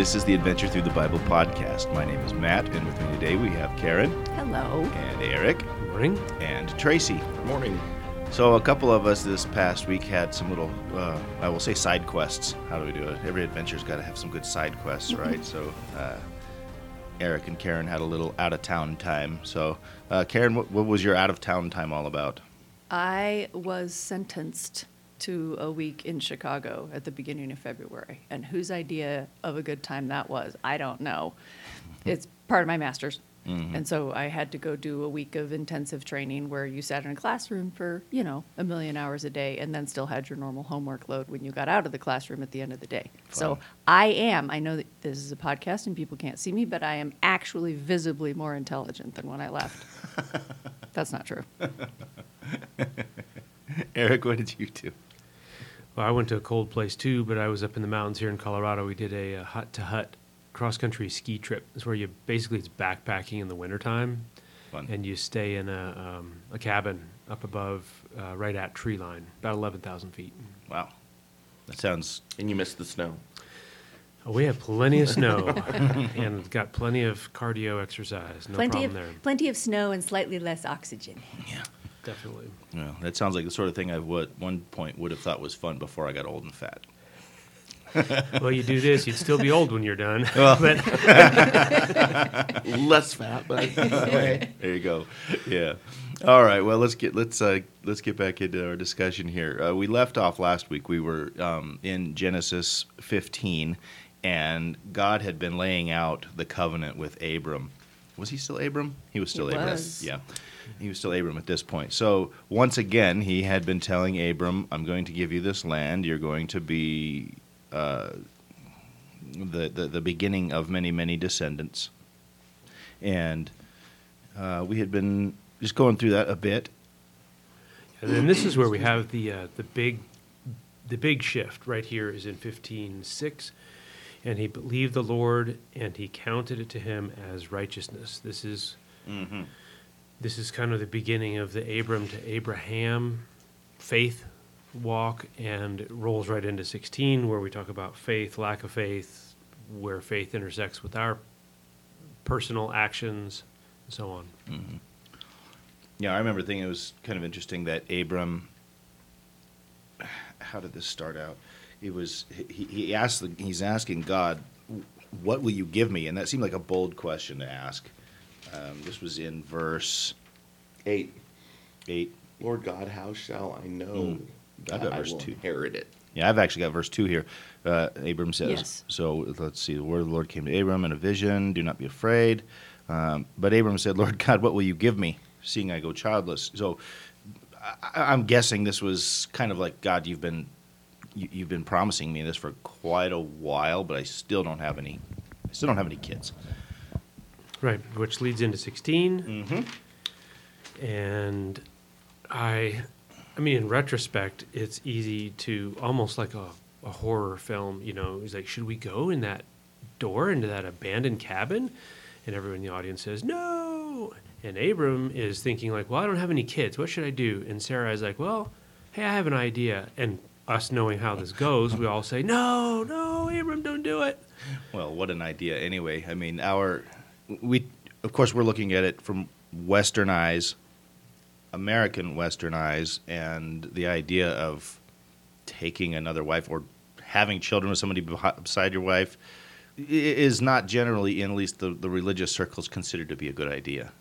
Hello, this is the Adventure Through the Bible podcast. My name is Matt, and with me today we have Karen Hello. and Eric Good morning. and Tracy. Good morning. So, a couple of us this past week had some little, uh, I will say, side quests. How do we do it? Every adventure's got to have some good side quests, right? so, uh, Eric and Karen had a little out of town time. So, uh, Karen, what, what was your out of town time all about? I was sentenced to a week in Chicago at the beginning of February. And whose idea of a good time that was, I don't know. It's part of my master's. Mm-hmm. And so I had to go do a week of intensive training where you sat in a classroom for, you know, a million hours a day and then still had your normal homework load when you got out of the classroom at the end of the day. So I am, I know that this is a podcast and people can't see me, but I am actually visibly more intelligent than when I left. That's not true. Eric, what did you do? Well, I went to a cold place too, but I was up in the mountains here in Colorado. We did a, uh hut to hut cross country ski trip. It's where you basically it's backpacking in the wintertime, Fun. and you stay in a um, a cabin up above, uh, right at tree line, about eleven thousand feet. Wow. That sounds And you missed the snow. Oh, we had plenty of snow and got plenty of cardio exercise. No plenty problem of there. plenty of snow and slightly less oxygen. yeah. Definitely. Well, that sounds like the sort of thing I would one point would have thought was fun before I got old and fat. Well, you do this, you'd still be old when you're done. Well- Less fat, but There you go. Yeah. All right. Well, let's get let's uh, let's get back into our discussion here. Uh, we left off last week. We were um, in Genesis 15, and God had been laying out the covenant with Abram. Was he still Abram? He was still He Abram. was. Yeah. He was still Abram at this point. So once again, he had been telling Abram, "I'm going to give you this land. You're going to be uh, the, the the beginning of many many descendants." And uh, we had been just going through that a bit. And then this is where we have the uh, the big the big shift right here is in fifteen six, and he believed the Lord and he counted it to him as righteousness. This is this is kind of the beginning of the Abram to Abraham faith walk, and it rolls right into sixteen where we talk about faith, lack of faith, where faith intersects with our personal actions, and so on. Mm-hmm. Yeah, I remember thinking it was kind of interesting that Abram. How did this start out? It was he, he asked he's asking God, "What will you give me?" And that seemed like a bold question to ask. Um, this was in verse eight. eight. Lord God, how shall I know Mm. I've that got I verse will two. inherit it? Yeah, I've actually got verse 2 here. Uh, Abram says, Yes. So let's see. The word of the Lord came to Abram in a vision. Do not be afraid. Um, but Abram said, Lord God, what will you give me, seeing I go childless? So I, I'm guessing this was kind of like, God, you've been. You, you've been promising me this for quite a while, but I still don't have any. I still don't have any kids. Right, which leads into 16. Mm-hmm. And I, I mean, in retrospect, it's easy to almost like a, a horror film. You know, he's like, should we go in that door into that abandoned cabin? And everyone in the audience says, no. And Abram is thinking like, well, I don't have any kids. What should I do? And Sarah is like, well, hey, I have an idea. And us knowing how this goes, we all say, no, no, Abram, don't do it. Well, what an idea. Anyway, I mean, our we of course we're looking at it from Western eyes, American Western eyes, and the idea of taking another wife or having children with somebody beside your wife is not generally, in at least the, the religious circles, considered to be a good idea.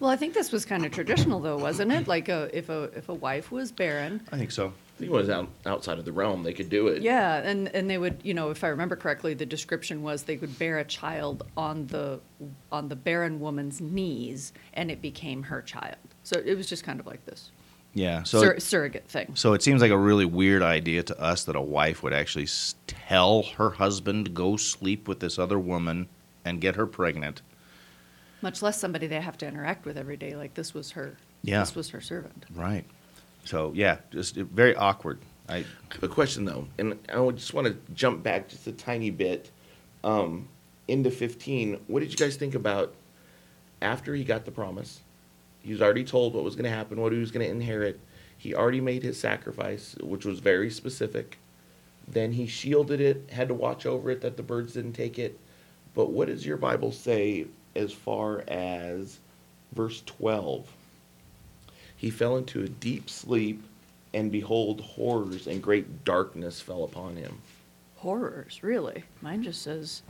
Well, I think this was kind of traditional, though, wasn't it? Like, a, if a if a wife was barren, I think so. I think it was out, outside of the realm. They could do it. yeah, and and they would, you know, if I remember correctly, the description was they would bear a child on the on the barren woman's knees, and it became her child. So it was just kind of like this Yeah. So sur- surrogate thing. So it seems like a really weird idea to us that a wife would actually tell her husband go sleep with this other woman and get her pregnant. Much less somebody they have to interact with every day. Like this was her. Yeah. This was her servant. Right. So yeah, just very awkward. I I have a question though, and I would just want to jump back just a tiny bit um, into 15. What did you guys think about after he got the promise? He was already told what was going to happen, what he was going to inherit. He already made his sacrifice, which was very specific. Then he shielded it, had to watch over it that the birds didn't take it. But what does your Bible say as far as verse 12? He fell into a deep sleep, and behold, horrors and great darkness fell upon him. Horrors, really? Mine just says,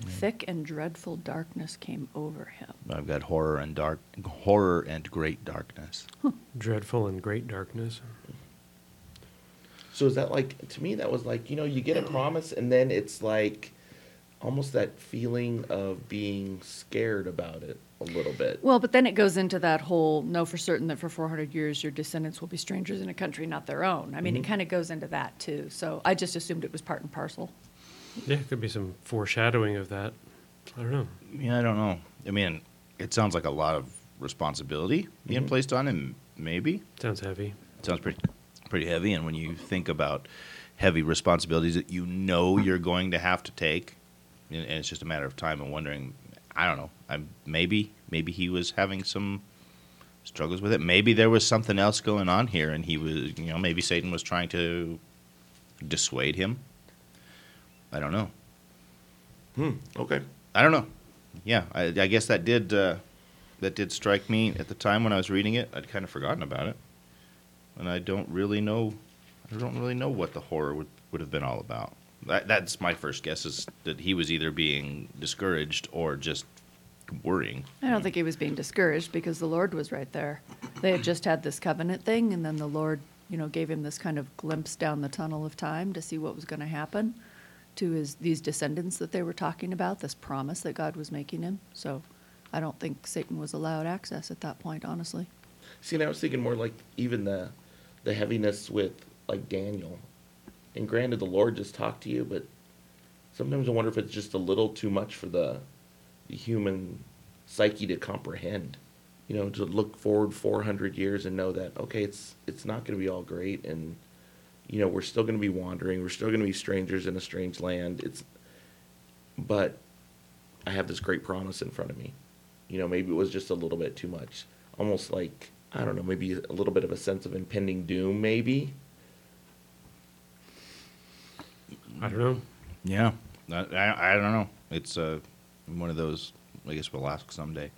thick and dreadful darkness came over him. I've got horror and dark, horror and great darkness. Dreadful and great darkness. So is that like to me that was like, you know, you get a promise and then it's like almost that feeling of being scared about it a little bit. Well, but then it goes into that whole know for certain that for 400 years your descendants will be strangers in a country not their own. I mean, it kind of goes into that too. So I just assumed it was part and parcel. Yeah, could be some foreshadowing of that. I don't know. Yeah, I don't know. I mean, it sounds like a lot of responsibility being Mhm. placed on him. Maybe Sounds heavy. it sounds pretty pretty heavy. And when you think about heavy responsibilities that you know you're going to have to take, and and it's just a matter of time and wondering. I don't know. I'm maybe maybe he was having some struggles with it. Maybe there was something else going on here, and he was you know maybe Satan was trying to dissuade him. I don't know. Hmm. Okay. I don't know. Yeah, I, I guess that did uh, that did strike me at the time when I was reading it. I'd kind of forgotten about it, and I don't really know. I don't really know what the horror would, would have been all about. That, that's my first guess is that he was either being discouraged or just worrying. I don't think he was being discouraged because the Lord was right there. They had just had this covenant thing, and then the Lord, you know, gave him this kind of glimpse down the tunnel of time to see what was going to happen to his these descendants that they were talking about, this promise that God was making him. So I don't think Satan was allowed access at that point, honestly. See, and I was thinking more like even the the heaviness with like Daniel. And granted, the Lord just talked to you, but sometimes I wonder if it's just a little too much for the the human psyche to comprehend. You know, to look forward 400 years and know that okay, it's it's not going to be all great, and you know we're still going to be wandering, we're still going to be strangers in a strange land. It's, but I have this great promise in front of me. You know, maybe it was just a little bit too much, almost like I don't know, maybe a little bit of a sense of impending doom, maybe. I don't know. Yeah, I, I, I don't know. It's uh, one of those. I guess we'll ask someday.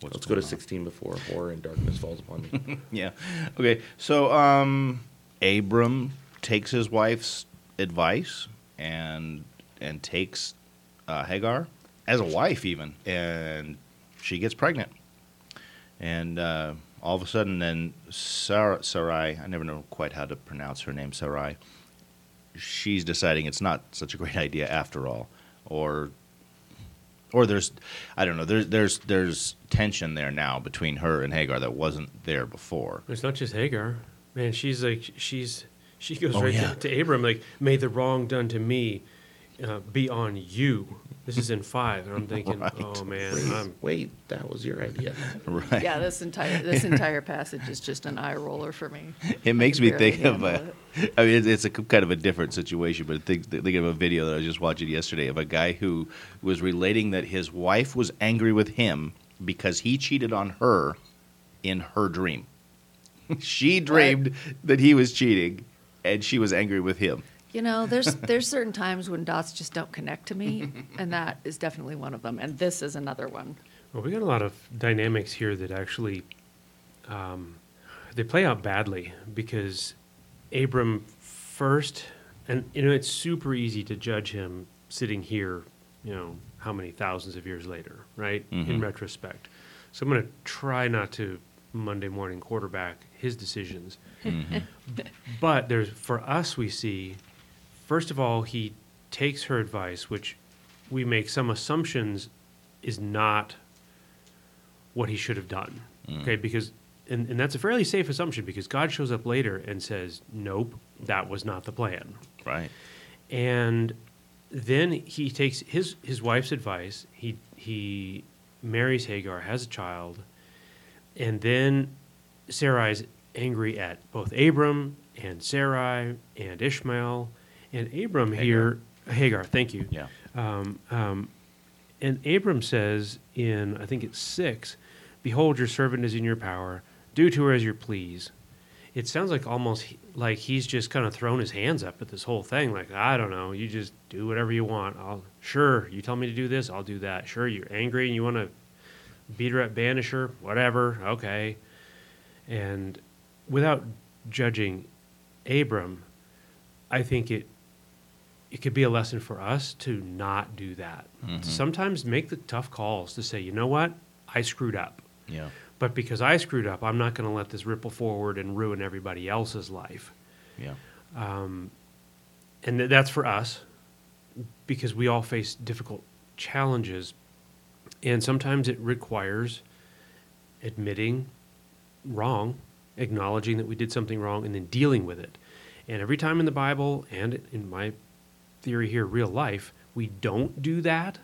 what's Let's go to going on. 16 before horror and darkness falls upon me. Yeah. Okay. So um, Abram takes his wife's advice and and takes uh, Hagar as a wife, even, and she gets pregnant. And uh, all of a sudden, then Sarah, Sarai, I never know quite how to pronounce her name, Sarai. She's deciding it's not such a great idea after all, or or there's I don't know there's there's there's tension there now between her and Hagar that wasn't there before. It's not just Hagar. Man, she's like she's she goes Oh, right yeah. to, to Abram like, "May the wrong done to me uh, be on you." This is in five, and I'm thinking, Right. "Oh man, wait, I'm, wait, that was your idea. Right. Yeah, this entire this entire passage is just an eye roller for me. It makes me barely think of handle uh, a. I mean, it's, it's a c- kind of a different situation, but think, think of a video that I was just watching yesterday of a guy who was relating that his wife was angry with him because he cheated on her in her dream. she dreamed that he was cheating, and she was angry with him. You know, there's there's certain times when dots just don't connect to me, and that is definitely one of them. And this is another one. well, we got a lot of dynamics here that actually um, they play out badly because Abram first, and you know, it's super easy to judge him sitting here, you know, how many thousands of years later, right? In Mhm. retrospect, so I'm going to try not to Monday morning quarterback his decisions. But there's for us we see first of all he takes her advice which we make some assumptions is not what he should have done. Mm. Okay, because and, and that's a fairly safe assumption because God shows up later and says, Nope, that was not the plan. Right. And then he takes his his wife's advice. He he marries Hagar, has a child, and then Sarai's angry at both Abram and Sarai and Ishmael and Abram here. Hagar, thank you. Yeah. Um, um, and Abram says in, I think it's six, Behold, your servant is in your power. Do to her as you please. it sounds like almost he- like he's just kind of thrown his hands up at this whole thing. Like, I don't know, you just do whatever you want. I'll sure you tell me to do this, I'll do that. Sure, you're angry and you want to beat her up, banish her, whatever, okay. And without judging Abram, I think it it could be a lesson for us to not do that. To sometimes make the tough calls to say, you know what, I screwed up. Yeah. But because I screwed up, I'm not going to let this ripple forward and ruin everybody else's life. Yeah. Um, And th- that's for us because we all face difficult challenges. And sometimes it requires admitting wrong, acknowledging that we did something wrong, and then dealing with it. And every time in the Bible and in my theory here, real life, we don't do that,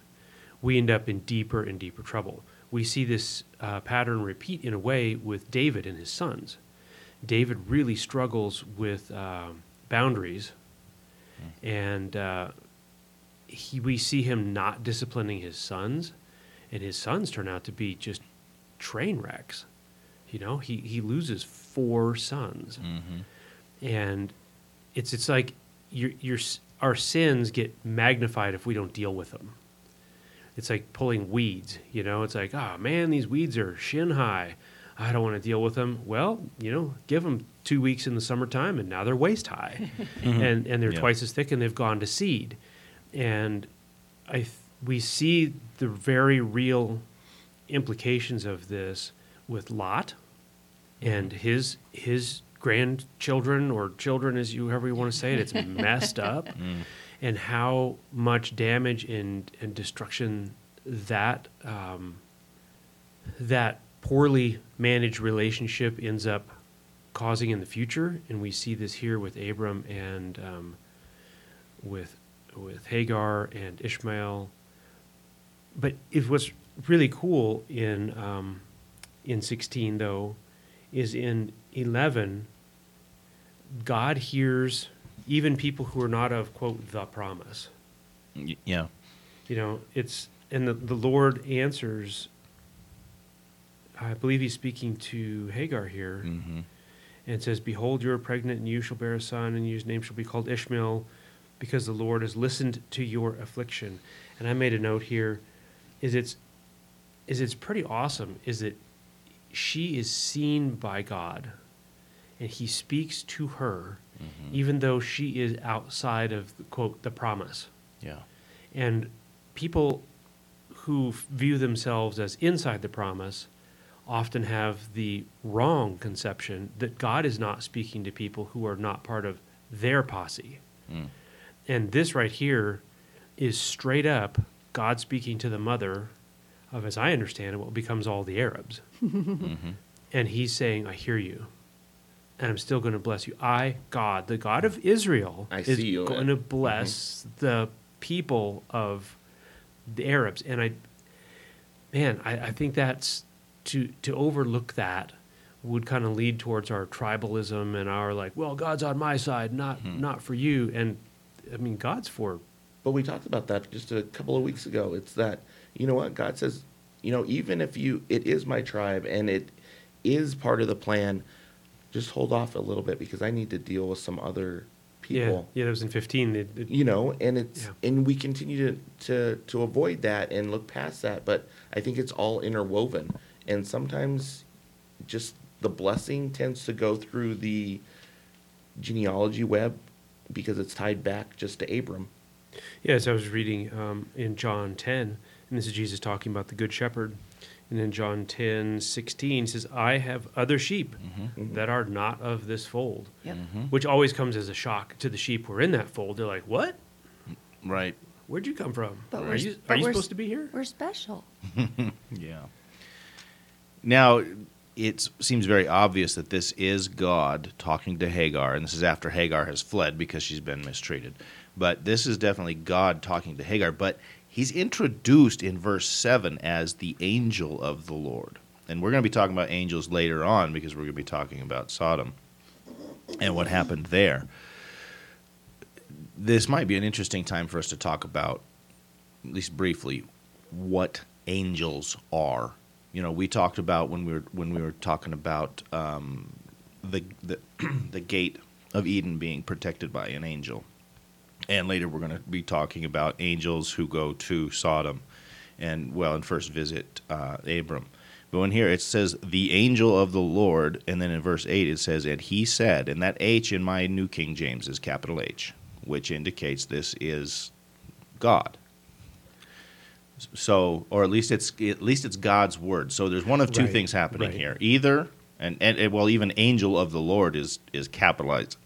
we end up in deeper and deeper trouble. We see this uh, pattern repeat in a way with David and his sons. David really struggles with um boundaries, and uh, he, we see him not disciplining his sons, and his sons turn out to be just train wrecks. You know, he, he loses four sons and it's it's like your your s- our sins get magnified if we don't deal with them. It's like pulling weeds, you know. It's like, oh man, these weeds are shin high. I don't want to deal with them. Well, you know, give them two weeks in the summertime, and now they're waist high, mm-hmm. and and they're Yeah. twice as thick, and they've gone to seed. And I th- we see the very real implications of this with Lot and mm-hmm. his his grandchildren or children as you however you want to say it it's messed up. And how much damage and, and destruction that um, that poorly managed relationship ends up causing in the future. And we see this here with Abram and um, with with Hagar and Ishmael. But it was really cool in um, in 16 though is in 11 god hears even people who are not of quote the promise Yeah. you know it's and the, the lord answers i believe he's speaking to hagar here Mm-hmm. and says, Behold, you are pregnant, and you shall bear a son, and his name shall be called Ishmael, because the Lord has listened to your affliction. And I made a note here, is it's is it's pretty awesome, is that she is seen by God, and he speaks to her, even though she is outside of quote the promise. Yeah. And people who view themselves as inside the promise often have the wrong conception that God is not speaking to people who are not part of their posse. Mm. And this right here is straight up God speaking to the mother of, as I understand it, what becomes all the Arabs. Mm-hmm. And he's saying, I hear you. And I'm still going to bless you. I, God, the God of Israel, I is see you. going to bless mm-hmm. the people of the Arabs. And I, man, I, I think that's to to overlook that would kind of lead towards our tribalism and our like, well, God's on my side, not hmm. not for you. And I mean, God's for But we talked about that just a couple of weeks ago. It's that you know what God says. You know, even if you, it is my tribe and it is part of the plan. Just hold off a little bit because I need to deal with some other people. yeah, yeah. That was in fifteen. It- it- You know, and it's Yeah. and we continue to, to to avoid that and look past that. But I think it's all interwoven, and sometimes just the blessing tends to go through the genealogy web because it's tied back just to Abram. Yes, I was reading um, in John 10, and this is Jesus talking about the Good Shepherd. And in John 10, 16, says, I have other sheep Mhm. that are not of this fold, Yep. which always comes as a shock to the sheep who are in that fold. They're like, What? Right. Where'd you come from? But are you, but are you we're- supposed to be here? We're special. Yeah. Now, it seems very obvious that this is God talking to Hagar, and this is after Hagar has fled because she's been mistreated. But this is definitely God talking to Hagar, but he's introduced in verse 7 as the angel of the Lord. And we're going to be talking about angels later on because we're going to be talking about Sodom and what happened there. This might be an interesting time for us to talk about, at least briefly, what angels are. You know, we talked about when we were when we were talking about um, the the the gate of Eden being protected by an angel, and later we're going to be talking about angels who go to Sodom, and well, and first visit uh, Abram. But in here it says the angel of the Lord, and then in verse eight it says, and he said, and that H in my New King James is capital H, which indicates this is God. So, or at least it's at least it's God's word. So there's one of two Right, things happening right. here. Either and, and and well, even angel of the Lord is is capitalized.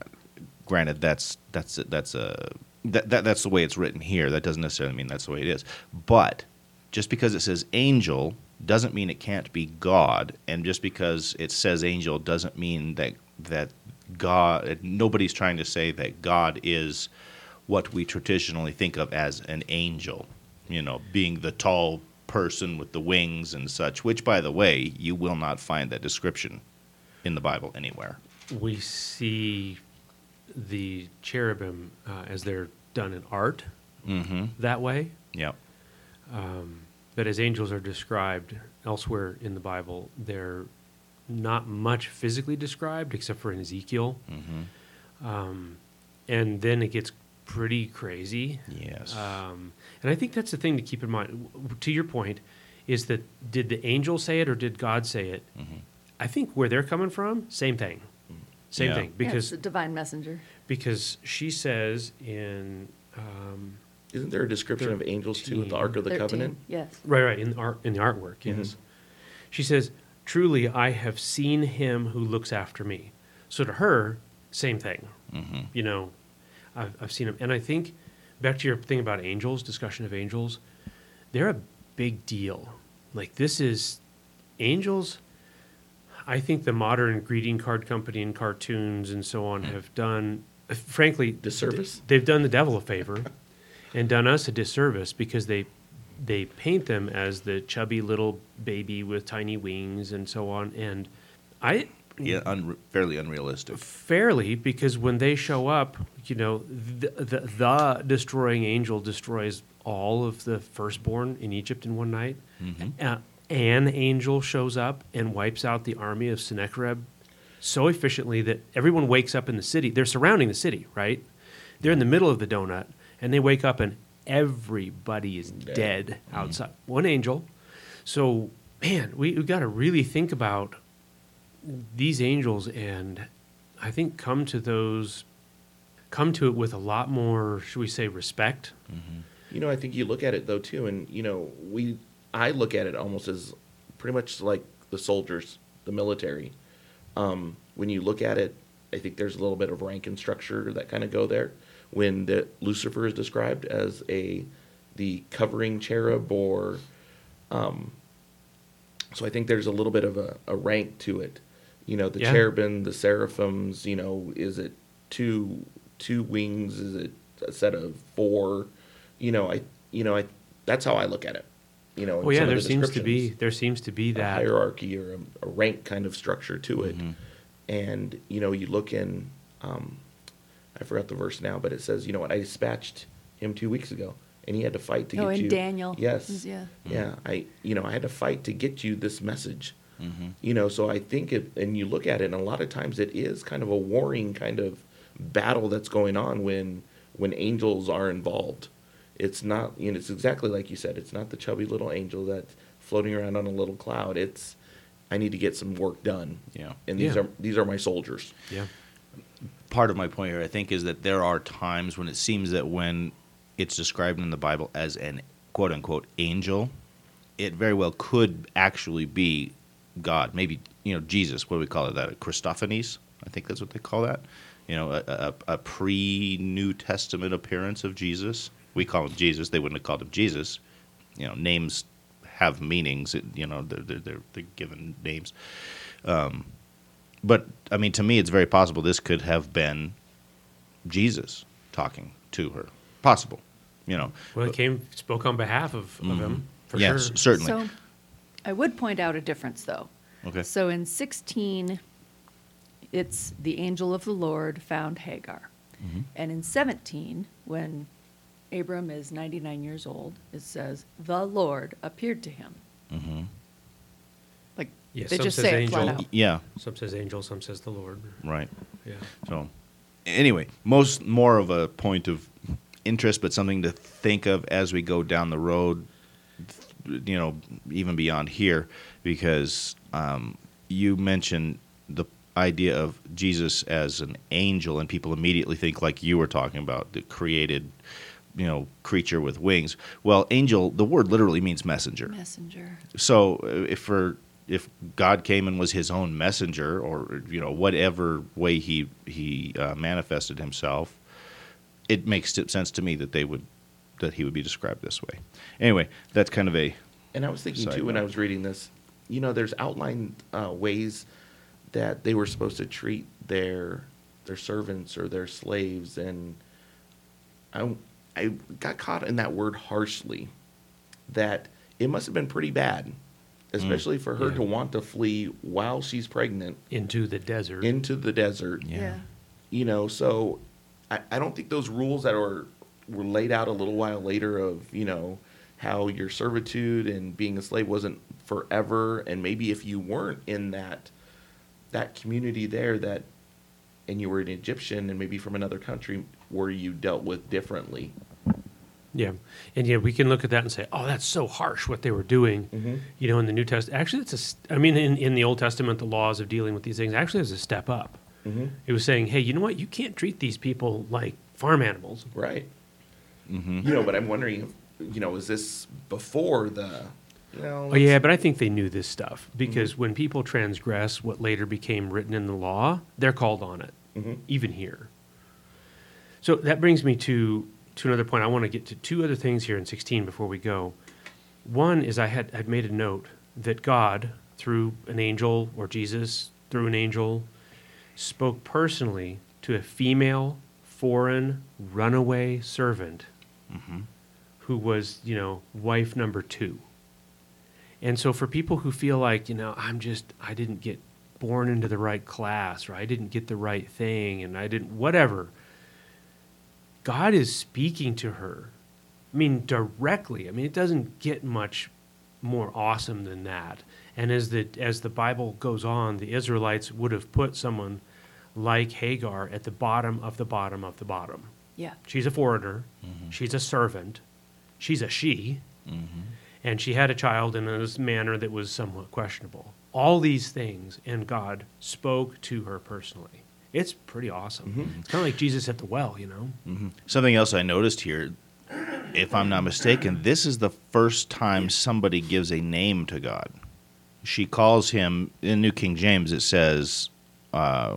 Granted, that's that's that's a that, that that's the way it's written here. That doesn't necessarily mean that's the way it is. But just because it says angel doesn't mean it can't be God, and just because it says angel doesn't mean that that God. Nobody's trying to say that God is what we traditionally think of as an angel. You know, being the tall person with the wings and such. Which, by the way, you will not find that description in the Bible anywhere. We see the cherubim uh, as they're done in art Mm-hmm. that way, Yep. but as angels are described elsewhere in the Bible, they're not much physically described except for in Ezekiel. Mm-hmm. Um, and then it gets pretty crazy. Yes. Um, and I think that's the thing to keep in mind. To your point, is that did the angel say it or did God say it? Mm-hmm. I think where they're coming from, same thing, same Yeah. thing. Yeah, it's Because the divine messenger. because she says in um, Isn't there a description of angels too in the Ark of the 13, Covenant? Yes. right right in the art in the artwork, yes. Mhm. She says, "Truly, I have seen him who looks after me." So to her, same thing. Mm-hmm. you know, I've, I've seen him, And I think back to your thing about angels, discussion of angels, they're a big deal. Like this is angels. I think the modern greeting card company and cartoons and so on have done, uh, frankly, Disservice? th- They've done the devil a favor and done us a disservice because they they paint them as the chubby little baby with tiny wings and so on. And I Yeah, unre- fairly unrealistic. fairly because when they show up, you know, the, the, the destroying angel destroys all of the firstborn in Egypt in one night. Uh, an angel shows up and wipes out the army of Sennacherib so efficiently that everyone wakes up in the city. They're surrounding the city, right? They're in the middle of the donut, and they wake up and everybody is Dead. dead mm-hmm. outside. One angel. So, man, we, we got to really think about these angels and I think come to those come to it with a lot more, should we say, respect. Mm-hmm. You know, I think you look at it though too, and you know, we I look at it almost as pretty much like the soldiers, the military. Um, when you look at it, I think there's a little bit of rank and structure that kind of go there. When the Lucifer is described as a the covering cherub, or um, so I think there's a little bit of a, a rank to it. You know, the Yeah. cherubim, the seraphims. You know, is it two two wings? Is it a set of four? You know, I you know I that's how I look at it. You know, Well, yeah, there the seems to be descriptions there seems to be a that. hierarchy or a, a rank kind of structure to it. And you know, you look in, um, I forgot the verse now, but it says, you know what, I dispatched him two weeks ago, and he had to fight to Oh, get in you. Daniel. Yes. Yeah. Yeah, I you know I had to fight to get you this message. Mm-hmm. You know, so I think it, and you look at it, and a lot of times it is kind of a warring kind of battle that's going on when when angels are involved. It's not, you know, it's exactly like you said. It's not the chubby little angel that's floating around on a little cloud. It's, I need to get some work done, Yeah. and these Yeah. are these are my soldiers. yeah. part of my point here, I think, is that there are times when it seems that when it's described in the Bible as an quote unquote angel, it very well could actually be God. Maybe, you know, Jesus, what do we call it? That a Christophanies? I think that's what they call that. You know, a, a, a pre New Testament appearance of Jesus. We call him Jesus. They wouldn't have called him Jesus. You know, names have meanings. It, you know, they're, they're, they're, they're given names. Um, but I mean, to me, it's very possible this could have been Jesus talking to her. Possible, you know. Well, it came spoke on behalf of, of him for yes, sure. certainly. So I would point out a difference, though. okay. So in 16, it's the angel of the Lord found Hagar. Mm-hmm. And in 17, when Abram is 99 years old, it says, the Lord appeared to him. hmm Like, Yeah, They some just says say it flat angel. out. Yeah, Some says angel, some says the Lord. right. Yeah. So, anyway, most more of a point of interest, but something to think of as we go down the road. You know, even beyond here, because um, you mentioned the idea of Jesus as an angel, and people immediately think like you were talking about the created, you know, creature with wings. Well, angel, the word literally means messenger. Messenger. So uh, if for if God came and was His own messenger, or you know whatever way He He uh, manifested Himself, it makes sense to me that they would that He would be described this way. Anyway, that's kind of a And I was thinking Side too when I was reading this, you know, there's outlined uh, ways that they were supposed to treat their their servants or their slaves, and I I got caught in that word harshly. That it must have been pretty bad, especially mm, for her Yeah. to want to flee while she's pregnant Into the desert. into the desert. Yeah. You know, so I, I don't think those rules that were were laid out a little while later of, you know, how your servitude and being a slave wasn't forever and maybe if you weren't in that that community there that and you were an Egyptian and maybe from another country where you dealt with differently. Yeah, and yeah, we can look at that and say, "Oh, that's so harsh what they were doing." Mhm. You know, in the New Testament, actually, it's a. I mean, in, in the Old Testament, the laws of dealing with these things actually is a step up. Mm-hmm. It was saying, "Hey, you know what? You can't treat these people like farm animals." Right. hmm You know, but I'm wondering you know, is this before the you know Oh yeah, but I think they knew this stuff because when people transgress what later became written in the law, they're called on it, Mhm. even here. So that brings me to to another point. I want to get to two other things here in 16 before we go. One is I had had made a note that God, through an angel or Jesus through an angel, spoke personally to a female foreign runaway servant mm-hmm. who was, you know, wife number two. And so for people who feel like, you know, I'm just, I didn't get born into the right class or I didn't get the right thing and I didn't, whatever, God is speaking to her. I mean, directly. I mean, it doesn't get much more awesome than that. And as the, as the Bible goes on, the Israelites would have put someone like Hagar at the bottom of the bottom of the bottom. Yeah. She's a foreigner. Mm-hmm. She's a servant. She's a she. Mm-hmm. And she had a child in a manner that was somewhat questionable. All these things, and God spoke to her personally. It's pretty awesome. It's kind of like Jesus at the well, you know? hmm Something else I noticed here, if I'm not mistaken, this is the first time somebody gives a name to God. She calls him in New King James. It says, uh,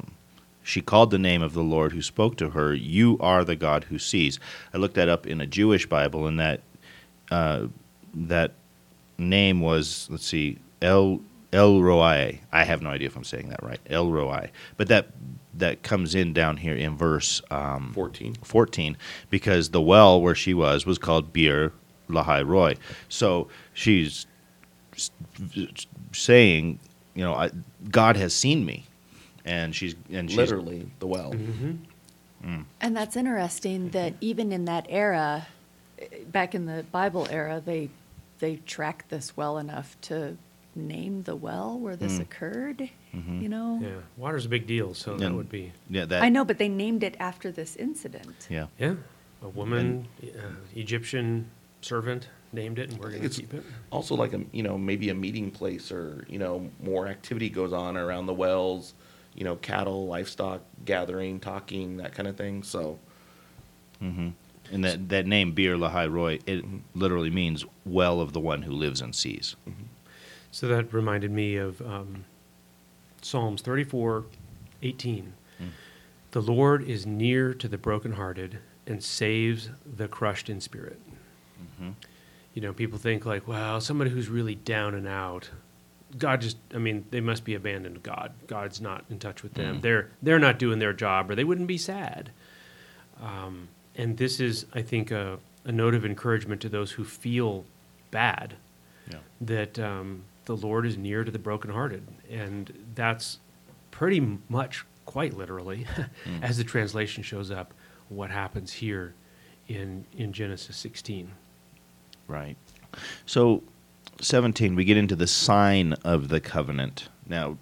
"She called the name of the Lord who spoke to her. You are the God who sees." I looked that up in a Jewish Bible, and that uh, that name was let's see, El El Roi. I have no idea if I'm saying that right. El Roi, but that that comes in down here in verse um, 14. 14 because the well where she was was called Bir Lahai Roy. So she's saying, you know, I, God has seen me, and she's and she's Literally the well. And that's interesting that even in that era, eh, back in the Bible era, they they tracked this well enough to name the well where this Mm. occurred. Mhm. You know, Yeah. Water's a big deal, so that would be, yeah that I know, but they named it after this incident. yeah yeah. A woman, uh, Egyptian servant named it, and we're going to keep it. also like a you know maybe a meeting place or you know more activity goes on around the wells you know cattle livestock gathering talking that kind of thing so hmm and that that name Bir Lahai Roy it literally means well of the one who lives and sees. So that reminded me of um, Psalms 34, 18. The Lord is near to the brokenhearted and saves the crushed in spirit. You know, people think like, well, somebody who's really down and out, God just, I mean, they must be abandoned God. God's not in touch with them. Mm. They're they're not doing their job, or they wouldn't be sad. Um, and this is, I think, a, a note of encouragement to those who feel bad Yeah. that um, the Lord is near to the brokenhearted. And that's pretty much, quite literally, as the translation shows up, what happens here in, in Genesis 16. Right. So 17, we get into the sign of the covenant. Now,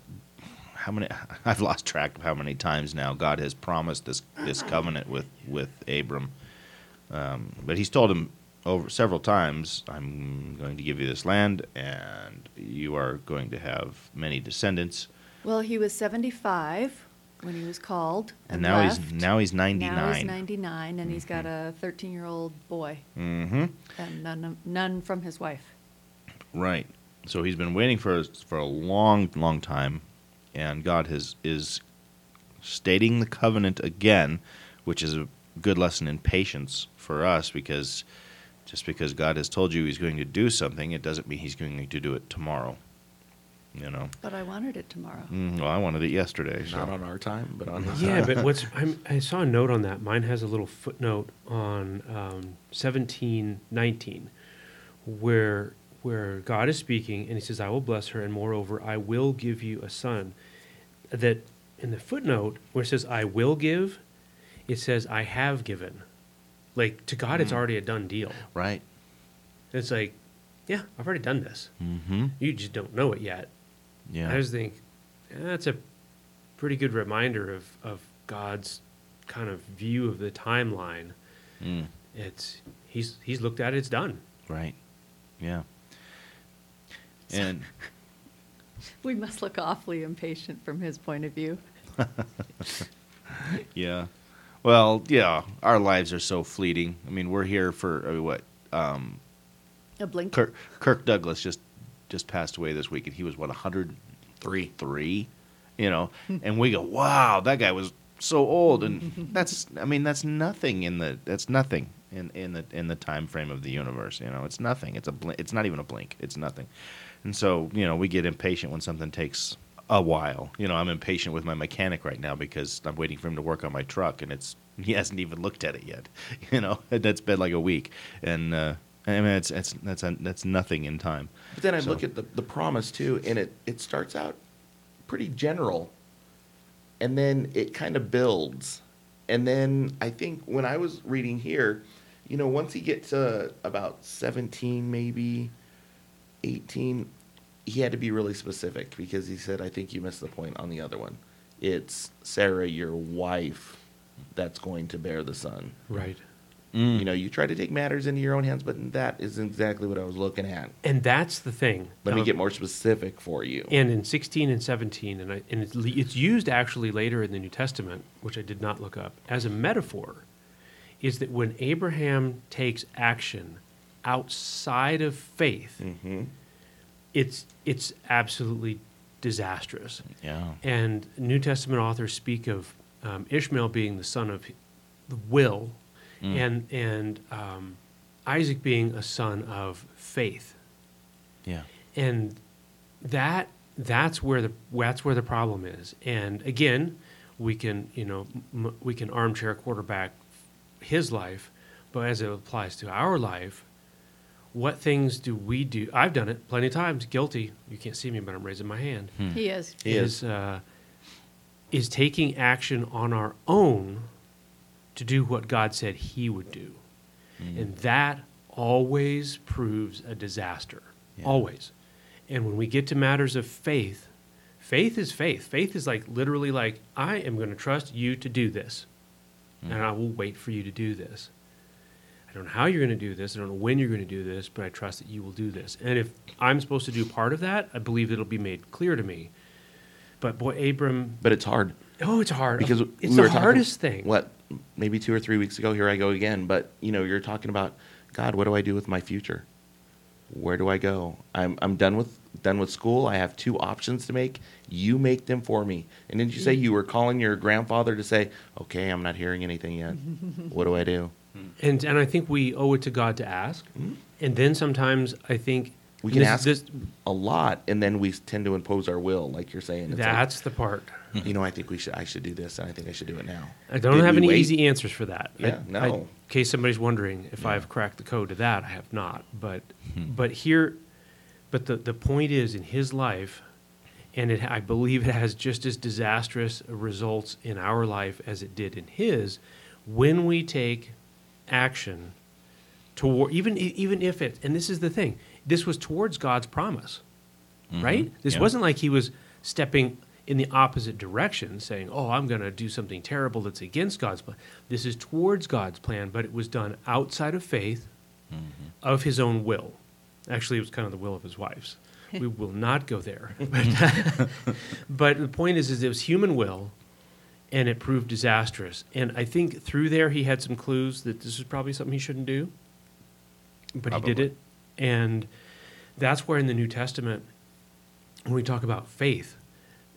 how many? I've lost track of how many times now God has promised this this covenant with with Abram, um, but He's told him over several times, "I'm going to give you this land, and you are going to have many descendants." Well, he was 75 when he was called And and, now left. he's now he's 99. Now he's 99, and he's got a 13-year-old boy, Mm-hmm. and none, none from his wife. Right. So he's been waiting for for a long, long time, and God has is stating the covenant again, which is a good lesson in patience for us because just because God has told you He's going to do something, it doesn't mean He's going to do it tomorrow. You know. But I wanted it tomorrow. Mm, well, I wanted it yesterday. So. Not on our time, but on his Yeah, time. but what's I'm, I saw a note on that. Mine has a little footnote on um, seventeen nineteen, where where God is speaking and He says, "I will bless her, and moreover, I will give you a son." That in the footnote where it says, "I will give," it says, "I have given." Like to God, it's Mm. already a done deal. Right. It's like, yeah, I've already done this. Mm-hmm. You just don't know it yet. Yeah. I just think eh, that's a pretty good reminder of, of God's kind of view of the timeline. Mm, It's he's he's looked at it, it's done. right. Yeah. And We must look awfully impatient from his point of view. Yeah. Well, yeah, our lives are so fleeting. I mean, we're here for uh, what? Um, A blink. Kirk, Kirk Douglas just just passed away this week, and he was what 103, three, you know. and we go, wow, that guy was so old, and that's I mean that's nothing in the that's nothing in in the in the time frame of the universe. You know, it's nothing. It's a blink. It's not even a blink. It's nothing. And so you know, we get impatient when something takes a while. You know, I'm impatient with my mechanic right now because I'm waiting for him to work on my truck, and it's he hasn't even looked at it yet. You know, that's been like a week, and uh, I mean, it's it's that's a, that's nothing in time. But then I So- look at the, the promise too, and it, it starts out pretty general. And then it kind of builds. And then I think when I was reading here, you know, once he gets to about 17, maybe 18, he had to be really specific because he said, I think you missed the point on the other one. It's Sarah, your wife, that's going to bear the son. Right. You know, you try to take matters into your own hands, but that is exactly what I was looking at. And that's the thing. Let me Um, get more specific for you. And in 16 and 17, and, I, and it's, it's used actually later in the New Testament, which I did not look up, as a metaphor, is that when Abraham takes action outside of faith, hmm it's, it's absolutely disastrous. Yeah. And New Testament authors speak of um, Ishmael being the son of the will, Mm. and and um, Isaac being a son of faith. Yeah. And that that's where the that's where the problem is. And again, we can you know m- we can armchair quarterback his life, but as it applies to our life, what things do we do? I've done it plenty of times. Guilty. You can't see me, but I'm raising my hand hmm. He is. He is. uh, is taking action on our own to do what God said He would do, hmm. and that always proves a disaster. Yeah. Always. And when we get to matters of faith, faith is faith. Faith is like literally like I am going to trust you to do this, hmm. and I will wait for you to do this. I don't know how you're going to do this. I don't know when you're going to do this, but I trust that you will do this. And if I'm supposed to do part of that, I believe it'll be made clear to me. But boy, Abram, But it's hard oh, it's hard. because it's we the were talking- hardest thing. What maybe two or three weeks ago, here I go again. But you know, you're talking about God. What do I do with my future? Where do I go? I'm I'm done with done with school. I have two options to make. You make them for me. And didn't you say you were calling your grandfather to say, "Okay, I'm not hearing anything yet. what do I do?" And and I think we owe it to God to ask. And then sometimes I think. We can this- ask this- a lot, and then we tend to impose our will, like you're saying. It's like, that's the part. you know, I think we should. I should do this, and I think I should do it now. I don't Did have any wait? easy answers for that. Yeah, I- no. in case somebody's wondering if Yeah. I've cracked the code to that, I have not. But Hmm. but here, but the the point is in his life, and it, I believe it has just as disastrous results in our life as it did in his. When we take action toward even even if it and this is the thing this was towards God's promise, mm-hmm. right? This yeah. wasn't like he was stepping in the opposite direction, saying, "Oh, I'm going to do something terrible that's against God's plan." This is towards God's plan, but it was done outside of faith, mm-hmm. of his own will. Actually, it was kind of the will of his wife's. we will not go there. But, but the point is, is it was human will, and it proved disastrous. And I think through there, he had some clues that this is probably something he shouldn't do. But he did it, and that's where in the New Testament, when we talk about faith,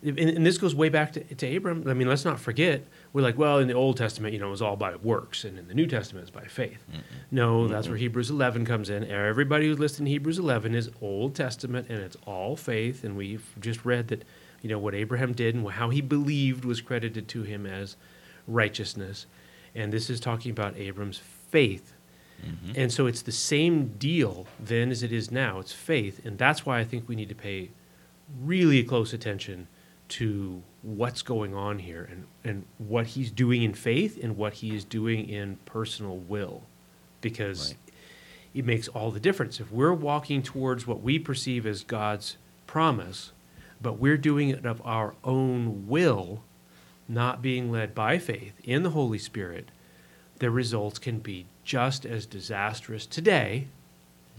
and, and this goes way back to, to Abram. I mean, let's not forget. We're like, well, in the Old Testament, you know, it was all by works, and in the New Testament, it's by faith. No, that's where Hebrews 11 comes in. Everybody who's listed in Hebrews 11 is Old Testament, and it's all faith. And we've just read that, you know, what Abraham did and how he believed was credited to him as righteousness. And this is talking about Abram's faith. Mm-hmm. And so it's the same deal then as it is now. It's faith. And that's why I think we need to pay really close attention to what's going on here and, and what he's doing in faith and what he is doing in personal will. Because Right. it makes all the difference. If we're walking towards what we perceive as God's promise, but we're doing it of our own will, not being led by faith in the Holy Spirit, the results can be just as disastrous today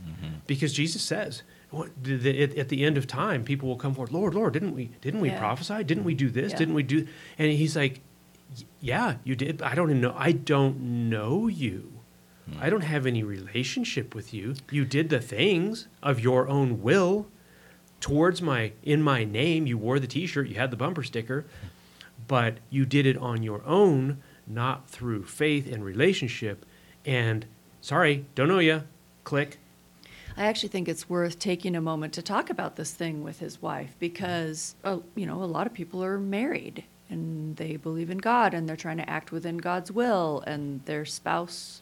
mm-hmm. because Jesus says, what, the, the, at, at the end of time, people will come forward. Lord, Lord, didn't we didn't we Yeah. prophesy? Didn't we do this? Yeah. Didn't we do? And he's like, Yeah, you did. I don't even know. I don't know you. Hmm. I don't have any relationship with you. You did the things of your own will towards my in my name. You wore the T-shirt. You had the bumper sticker, but you did it on your own, not through faith and relationship. And sorry, don't know you. Click. I actually think it's worth taking a moment to talk about this thing with his wife because, uh, you know, a lot of people are married and they believe in God and they're trying to act within God's will, and their spouse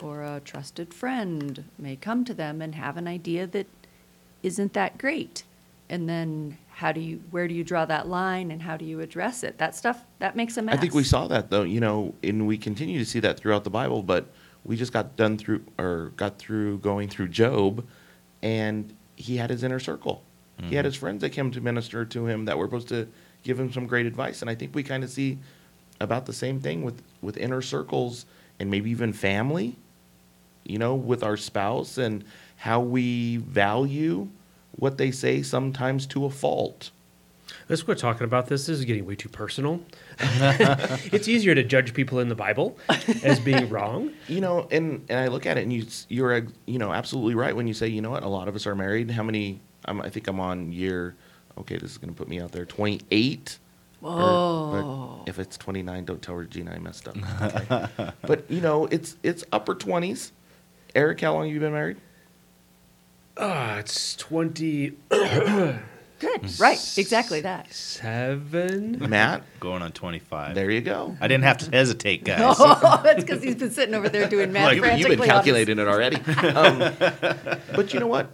or a trusted friend may come to them and have an idea that isn't that great. And then how do you, where do you draw that line and how do you address it? That stuff, that makes a mess. I think we saw that though, you know, and we continue to see that throughout the Bible. But we just got done through or got through going through Job, and he had his inner circle. He had mm-hmm. his friends that came to minister to him that were supposed to give him some great advice. And I think we kind of see about the same thing with with inner circles and maybe even family. You know, with our spouse and how we value what they say sometimes to a fault. Let's quit talking about this. This is getting way too personal. it's easier to judge people in the Bible as being wrong. You know, and, and I look at it, and you you're you know absolutely right when you say you know what a lot of us are married. How many? I'm, I think I'm on year. Okay, this is going to put me out there. 28. Or- Whoa. but if it's 29, don't tell Regina I messed up. Okay. but you know, it's it's upper 20s. Eric, how long have you been married? Ah, it's 20. Good, right, exactly that. Seven. Matt, Going on 25. there you go. I didn't have to hesitate, guys. Oh, that's because he's been sitting over there doing math Like, you, frantically. you've been calculating it already. Um, but you know what?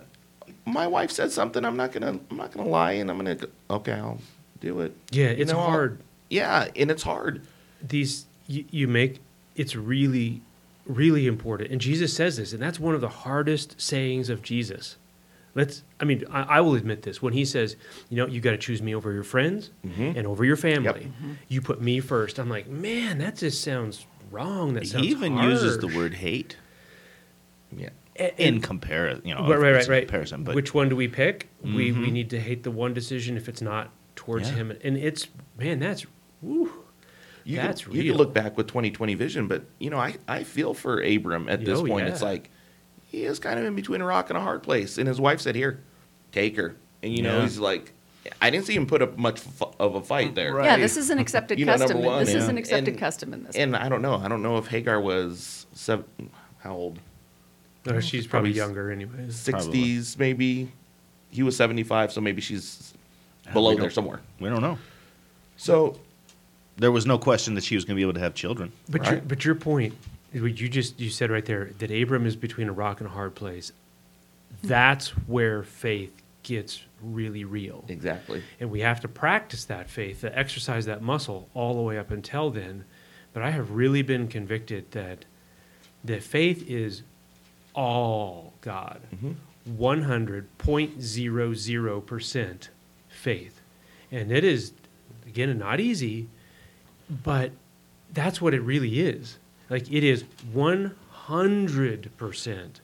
My wife said something. I'm not gonna. I'm not gonna lie, and I'm gonna. Go, okay, I'll do it. Yeah, You it's know, I'll- hard. Yeah, and it's hard. These you, you make it's really really important. And Jesus says this, and that's one of the hardest sayings of Jesus. Let's I mean, I, I will admit this. When he says, you know, you got to choose me over your friends Mhm. and over your family. Yep. Mm-hmm. You put me first. I'm like, man, that just sounds wrong. That He sounds even uses the word hate Yeah. A- in comparison. You know, right, right, right, right. Comparison, but Which one do we pick? We we Mhm. need to hate the one decision if it's not towards Yeah. him, and it's man, that's woo. You That's can, You real. can look back with 2020 vision, but you know, I, I feel for Abram at this Oh, point. It's like he is kind of in between a rock and a hard place. And his wife said, "Here, take her." And you know, Yeah. he's like, I didn't see him put up much fu- of a fight there. Right. Yeah, this is an accepted You know, number custom. one, this is an accepted And- custom in this. And I don't know. I don't know if Hagar was seven, how old? Uh, no, she's probably, Probably younger, anyways. 60s maybe. He was 75, so maybe she's below there somewhere. we don't know. So There was no question that she was going to be able to have children. But your but your point, what you just you said right there that Abram is between a rock and a hard place. That's where faith gets really real. exactly. And we have to practice that faith, to exercise that muscle all the way up until then. But I have really been convicted that that faith is all God, Mhm. 100.00% faith. And it is, again, not easy, but that's what it really is. Like it is 100%.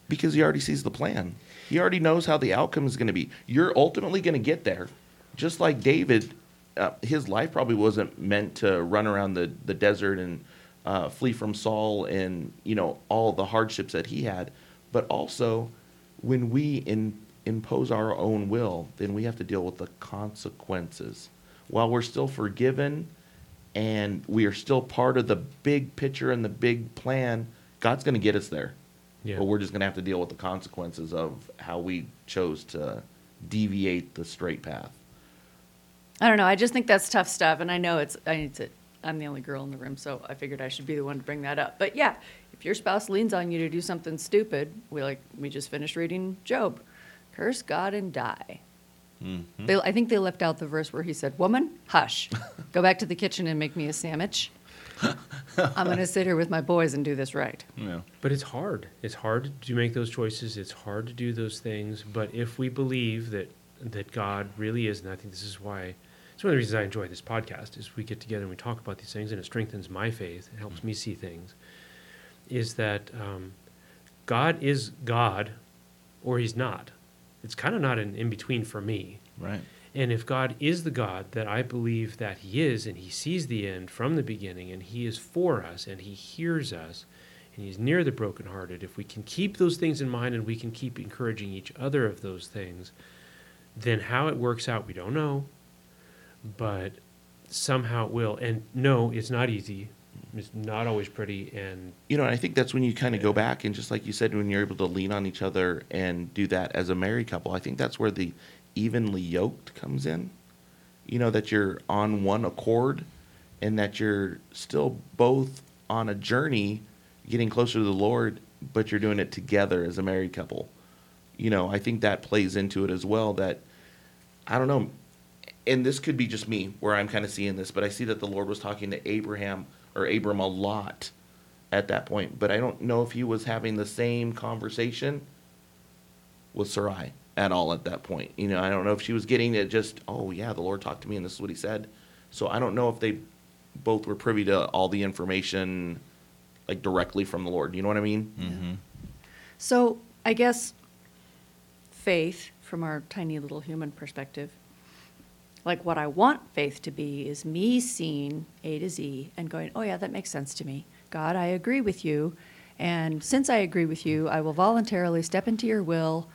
because he already sees the plan. He already knows how the outcome is going to be. You're ultimately going to get there. Just like David, uh, his life probably wasn't meant to run around the, the desert and uh, flee from Saul and you know all the hardships that he had. But also, when we in, impose our own will, then we have to deal with the consequences. While we're still forgiven and we are still part of the big picture and the big plan, God's going to get us there. Yeah. But we're just going to have to deal with the consequences of how we chose to deviate the straight path. I don't know. I just think that's tough stuff, and I know it's. I need to. I'm the only girl in the room, so I figured I should be the one to bring that up. But yeah, if your spouse leans on you to do something stupid, we like we just finished reading Job, curse God and die. Mm-hmm. They, I think they left out the verse where he said, "Woman, hush, go back to the kitchen and make me a sandwich. I'm going to sit here with my boys and do this right." Yeah. But it's hard. It's hard to make those choices. It's hard to do those things. But if we believe that that God really is, and I think this is why it's one of the reasons I enjoy this podcast is we get together and we talk about these things, and it strengthens my faith. It helps me see things. Is that um, God is God, or He's not. It's kind of not an in between for me. Right. And if God is the God that I believe that He is, and He sees the end from the beginning, and He is for us, and He hears us, and He's near the brokenhearted, if we can keep those things in mind and we can keep encouraging each other of those things, then how it works out, we don't know. But somehow it will. And no, it's not easy. It's not always pretty. And You know, and I think that's when you kind of go back and just like you said, when you're able to lean on each other and do that as a married couple, I think that's where the evenly yoked comes in. You know, that you're on one accord and that you're still both on a journey getting closer to the Lord, but you're doing it together as a married couple. You know, I think that plays into it as well that I don't know, and this could be just me where I'm kind of seeing this, but I see that the Lord was talking to Abraham or Abram a lot at that point, but I don't know if he was having the same conversation with Sarai at all at that point. You know, I don't know if she was getting it just, oh yeah, the Lord talked to me and this is what he said. So I don't know if they both were privy to all the information like directly from the Lord. You know what I mean? Mm-hmm. So I guess faith, from our tiny little human perspective, like what I want faith to be is me seeing A to Z and going, oh, yeah, that makes sense to me. God, I agree with you. And since I agree with you, I will voluntarily step into your will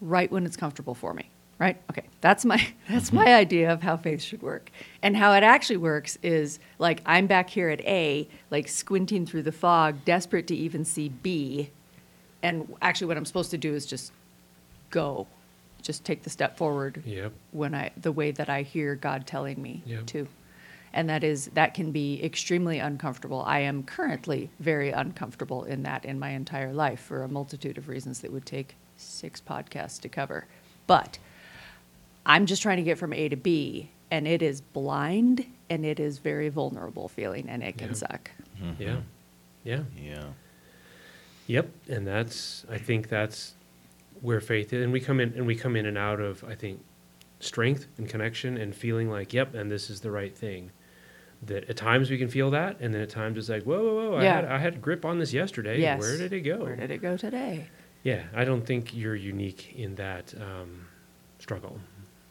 right when it's comfortable for me. Right? Okay. That's my that's my mm-hmm. idea of how faith should work. And how it actually works is like I'm back here at A, like squinting through the fog, desperate to even see B. And actually what I'm supposed to do is just go. Just take the step forward Yep. when I the way that I hear God telling me Yep. to. And that is that can be extremely uncomfortable. I am currently very uncomfortable in that in my entire life for a multitude of reasons that would take six podcasts to cover. But I'm just trying to get from A to B and it is blind and it is very vulnerable feeling and it can Yeah. suck. Mm-hmm. Yeah. Yeah. Yeah. Yep, and that's I think that's where faith is, and we come in and we come in and out of I think strength and connection and feeling like yep, and this is the right thing. That at times we can feel that, and then at times it's like whoa, whoa, whoa! I had I had grip on this yesterday. Yes. Where did it go? Where did it go today? Yeah, I don't think you're unique in that um, struggle.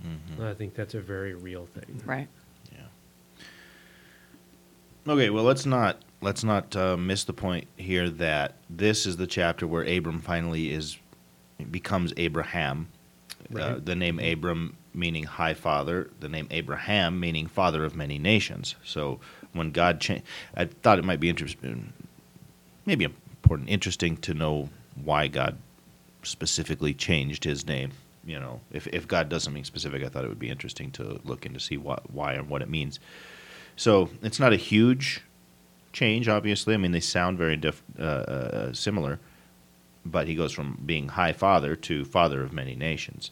Mm-hmm. I think that's a very real thing. Right. Yeah. Okay, well let's not let's not uh, miss the point here that this is the chapter where Abram finally is becomes Abraham. Uh, the name Abram meaning high father, the name Abraham meaning father of many nations. So when God changed, I thought it might be interesting, maybe important, interesting to know why God specifically changed his name. You know, if if God does something specific, I thought it would be interesting to look into see what why and what it means. So it's not a huge change, obviously. I mean, they sound very diff- uh, uh, similar, but he goes from being high father to father of many nations.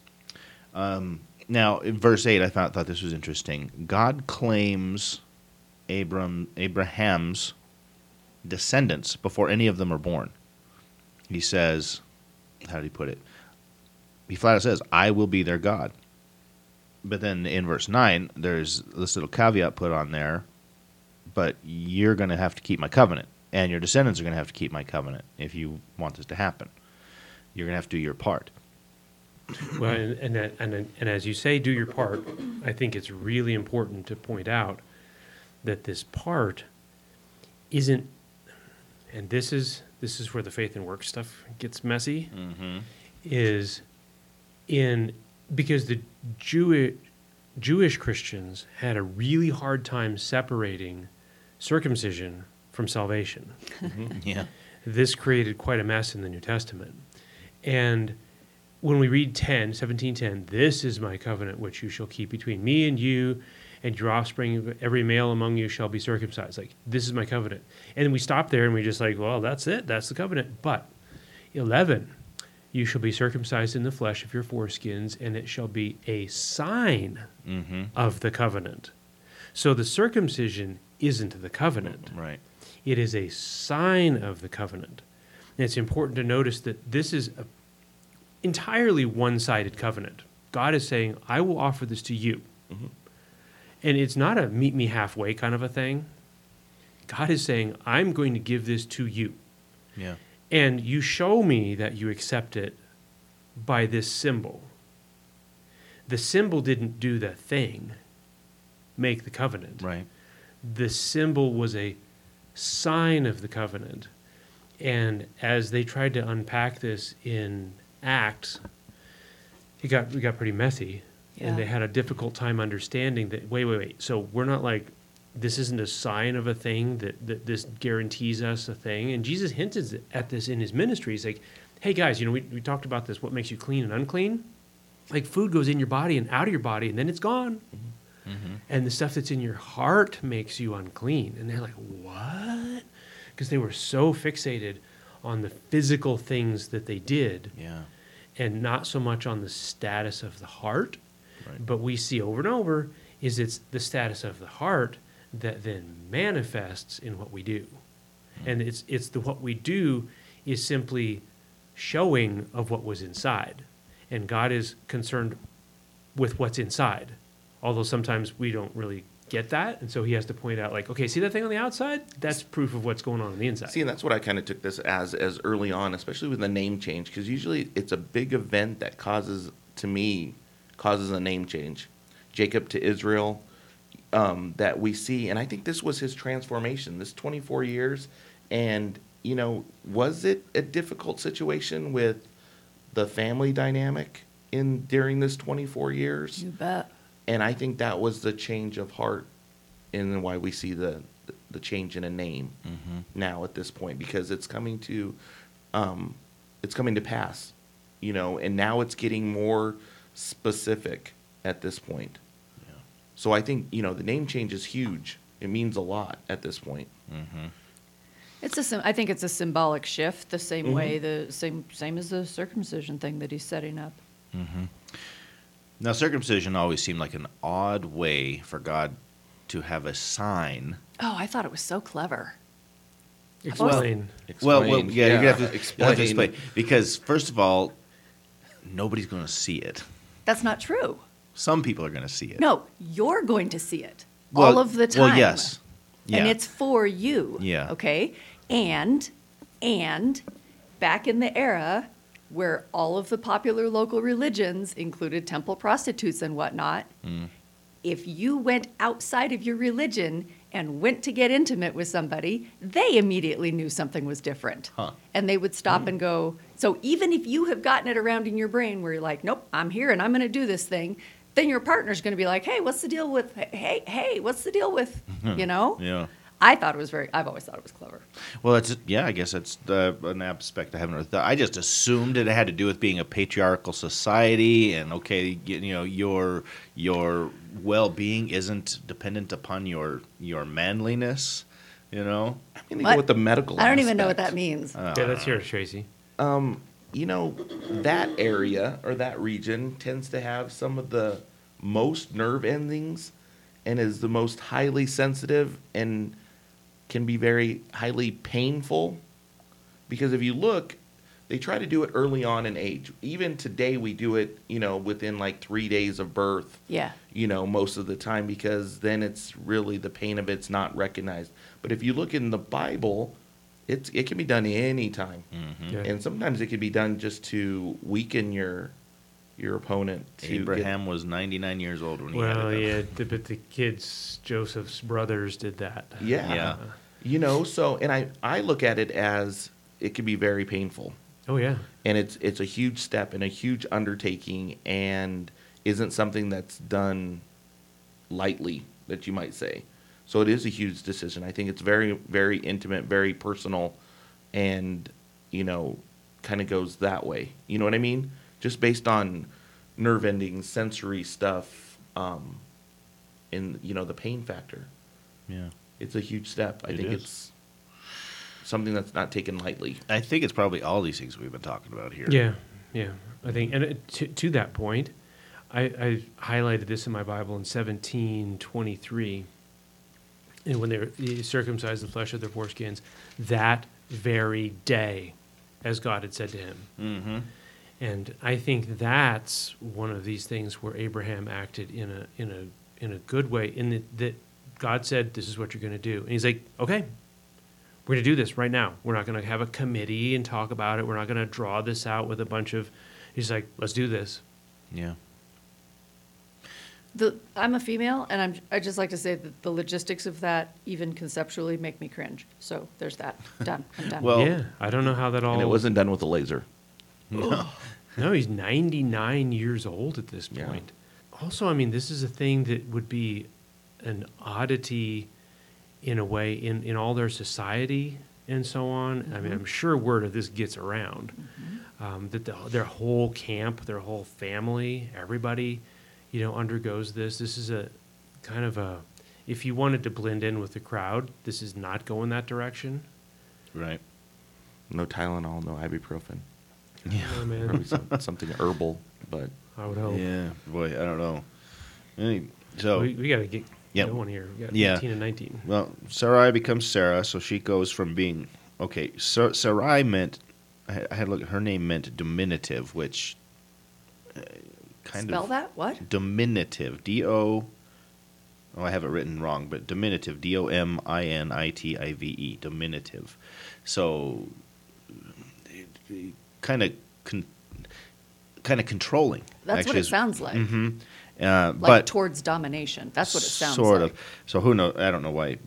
Um, now, in verse eight, I thought thought this was interesting. God claims Abram Abraham's descendants before any of them are born. He says, how did he put it? he flat out says, "I will be their God." But then in verse nine, there's this little caveat put on there. But you're going to have to keep my covenant, and your descendants are going to have to keep my covenant if you want this to happen. You're going to have to do your part. Well, and, and, and, and as you say, do your part, I think it's really important to point out that this part isn't, and this is, this is where the faith and work stuff gets messy, mm-hmm. is in, because the Jewish, Jewish Christians had a really hard time separating circumcision from salvation Yeah. this created quite a mess in the New Testament. And when we read 10, 1710, this is my covenant which you shall keep between me and you and your offspring, every male among you shall be circumcised. Like, this is my covenant. And then we stop there and we just like, well, that's it. That's the covenant. But 11, you shall be circumcised in the flesh of your foreskins, and it shall be a sign Mm-hmm. of the covenant. So the circumcision isn't the covenant. Right. It is a sign of the covenant. And it's important to notice that this is a entirely one sided covenant. God is saying, I will offer this to you. Mm-hmm. And it's not a meet me halfway kind of a thing. God is saying, I'm going to give this to you. Yeah. And you show me that you accept it by this symbol. The symbol didn't do the thing, make the covenant Right. the symbol was a sign of the covenant. And as they tried to unpack this in Acts, it got it got pretty messy, and they had a difficult time understanding that. Wait, wait, wait. So we're not like this isn't a sign of a thing that, that this guarantees us a thing. And Jesus hinted at this in his ministry. He's like, "Hey guys, you know we we talked about this. What makes you clean and unclean? Like food goes in your body and out of your body, and then it's gone." Mm-hmm. Mm-hmm. and the stuff that's in your heart makes you unclean. And they're like, what? Because they were so fixated on the physical things that they did Yeah. and not so much on the status of the heart. Right. But we see over and over is it's the status of the heart that then manifests in what we do. Hmm. And it's it's the what we do is simply showing of what was inside. And God is concerned with what's inside. Although sometimes we don't really get that, and so he has to point out like, okay, see that thing on the outside? That's proof of what's going on on the inside. See, and that's what I kind of took this as as early on, especially with the name change, because usually it's a big event that causes, to me, causes a name change. Jacob to Israel, um, that we see, and I think this was his transformation. This 24 years, and you know, was it a difficult situation with the family dynamic in during this 24 years? You bet. And I think that was the change of heart, and why we see the the change in a name Mm-hmm. now at this point because it's coming to, um, it's coming to pass, you know, and now it's getting more specific at this point. Yeah. So I think you know the name change is huge. It means a lot at this point. Mm-hmm. It's a sym- I think it's a symbolic shift, the same Mhm. way the same same as the circumcision thing that he's setting up. Mm-hmm. Now, circumcision always seemed like an odd way for God to have a sign. Oh, I thought it was so clever. Explain. Well, well, Explain. yeah, you're gonna have to explain. Have to explain because first of all, nobody's going to see it. That's not true. Some people are going to see it. No, you're going to see it Well- all of the time. Well, yes. Yeah. And it's for you. Yeah. Okay. And and back in the era where all of the popular local religions included temple prostitutes and whatnot, Mm. if you went outside of your religion and went to get intimate with somebody, they immediately knew something was different. Huh. And they would stop and go, so even if you have gotten it around in your brain where you're like, nope, I'm here and I'm going to do this thing, then your partner's going to be like, hey, what's the deal with, hey, hey, what's the deal with, you know? Yeah. I thought it was very, I've always thought it was clever. Well, it's yeah. I guess it's the, an aspect I haven't. Really thought. I just assumed it had to do with being a patriarchal society, and okay, you, you know, your your well being isn't dependent upon your your manliness. You know. I'm gonna What? with the medical. I don't even know what that means. Uh, Yeah, that's yours, Tracy. um, you know, that area or that region tends to have some of the most nerve endings and is the most highly sensitive and can be very highly painful. Because if you look, they try to do it early on in age. Even today, we do it, you know, within like three days of birth. Yeah. You know, most of the time because then it's really the pain of it's not recognized. But if you look in the Bible, it's it can be done anytime, mm-hmm. Yeah. and sometimes it can be done just to weaken your your opponent. To get- Abraham was 99 years old when he had Well, it. yeah, but the kids, Joseph's brothers, did that. Yeah. Yeah. You know, so and I I look at it as it can be very painful. Oh yeah. and it's it's a huge step and a huge undertaking and isn't something that's done lightly that you might say so it is a huge decision i think it's very very intimate very personal and you know kind of goes that way you know what i mean just based on nerve endings sensory stuff um and you know the pain factor Yeah. it's a huge step i It think is. it's something that's not taken lightly I think it's probably all these things we've been talking about here. Yeah, yeah. I think, and to, to that point, I, I highlighted this in my Bible in seventeen twenty three. And when they're they circumcised the flesh of their foreskins, that very day, as God had said to him. Mm-hmm. And I think that's one of these things where Abraham acted in a in a in a good way. In that, that God said, "This is what you're going to do," and he's like, "Okay, we're going to do this right now. We're not going to have a committee and talk about it. We're not going to draw this out with a bunch of." He's like, "Let's do this." Yeah. The, I'm a female, and I'm, I just like to say that the logistics of that, even conceptually, make me cringe. So there's that. Done. I'm done. Well- yeah, I don't know how that all. and it wasn't done with a laser No, no he's 99 years old at this Yeah. point. Also, I mean, this is a thing that would be an oddity in a way in, in all their society and so on. I mean, I'm sure word of this gets around. Um, that the, their whole camp, their whole family, everybody, you know, undergoes this. This is a kind of a, if you wanted to blend in with the crowd, this is not going that direction. Right. No Tylenol, no ibuprofen. Yeah, man. Probably some, something herbal, but I would hope. Yeah. Boy, I don't know. Any, so, we, we got to get Yep. going here. We got Yeah. 18 and 19. well, Sarai becomes Sarah, so she goes from being okay. Sar- Sarai meant I had, I had to look. Her name meant diminutive, which uh, kind Spell of spell that? What? diminutive. D O. Oh, I have it written wrong, but diminutive. D O M I N I T I V E. Diminutive. So, kind of, con- kind of controlling. That's what it sounds like. Mhm. Uh, Like but towards domination. That's what it sounds sort like. of. So who knows? I don't know why.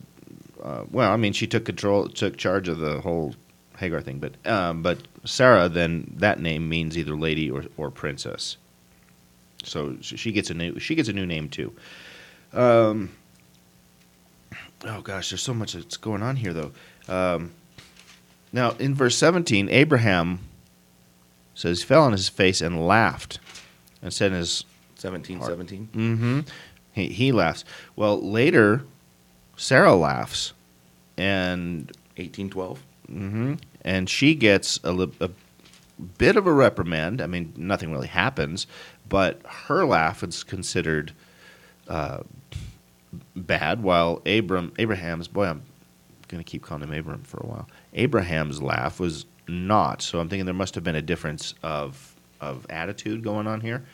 Uh, well, I mean, she took control, took charge of the whole Hagar thing, but um, but Sarah then that name means either lady or, or princess. So she she gets a new she gets a new name too. Um, oh gosh, there's so much that's going on here though. Um, now in verse 17, Abraham says he fell on his face and laughed, and said in his 17, Heart. 17. Mm-hmm. He, he laughs. Well, later, Sarah laughs, and 18, 12. hmm and she gets a, li- a bit of a reprimand. I mean, nothing really happens, but her laugh is considered uh, bad, while Abram Abraham's boy, I'm going to keep calling him Abram for a while. Abraham's laugh was not. So I'm thinking there must have been a difference of of attitude going on here.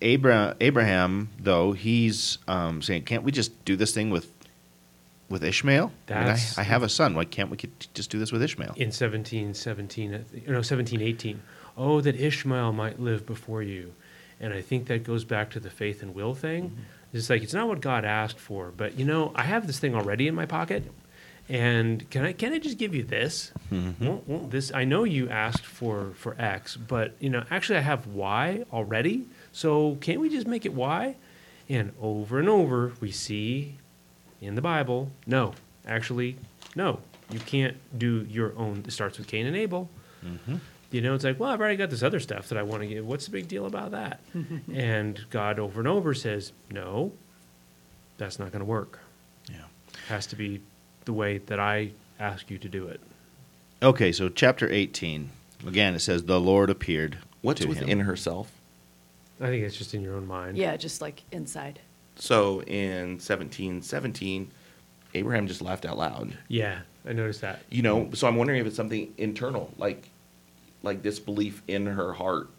Abraham, Abraham, though, he's um, saying, "Can't we just do this thing with with Ishmael? I, mean, I, I have a son. Why can't we just do this with Ishmael?" in 17, 17, uh, no, 17, 18. Oh, that Ishmael might live before you. And I think that goes back to the faith and will thing. It's like, it's not what God asked for, but you know, I have this thing already in my pocket. And can I, can I just give you this? Mm-hmm. Won't- won't this, I know you asked for, for X, but you know, actually I have Y already. So can't we just make it Y? And over and over, we see in the Bible, no, actually, no, you can't do your own. It starts with Cain and Abel. Mm-hmm. You know, it's like, well, I've already got this other stuff that I want to give. What's the big deal about that? and God over and over says, no, that's not going to work. Yeah. Has to be the way that I ask you to do it. Okay, so chapter 18. Again, it says, The Lord appeared. What's to within him. herself? I think it's just in your own mind. Yeah, just like inside. So in 17, 17, Abraham just laughed out loud. Yeah, I noticed that. You know, so I'm wondering if it's something internal. Like, like this belief in her heart.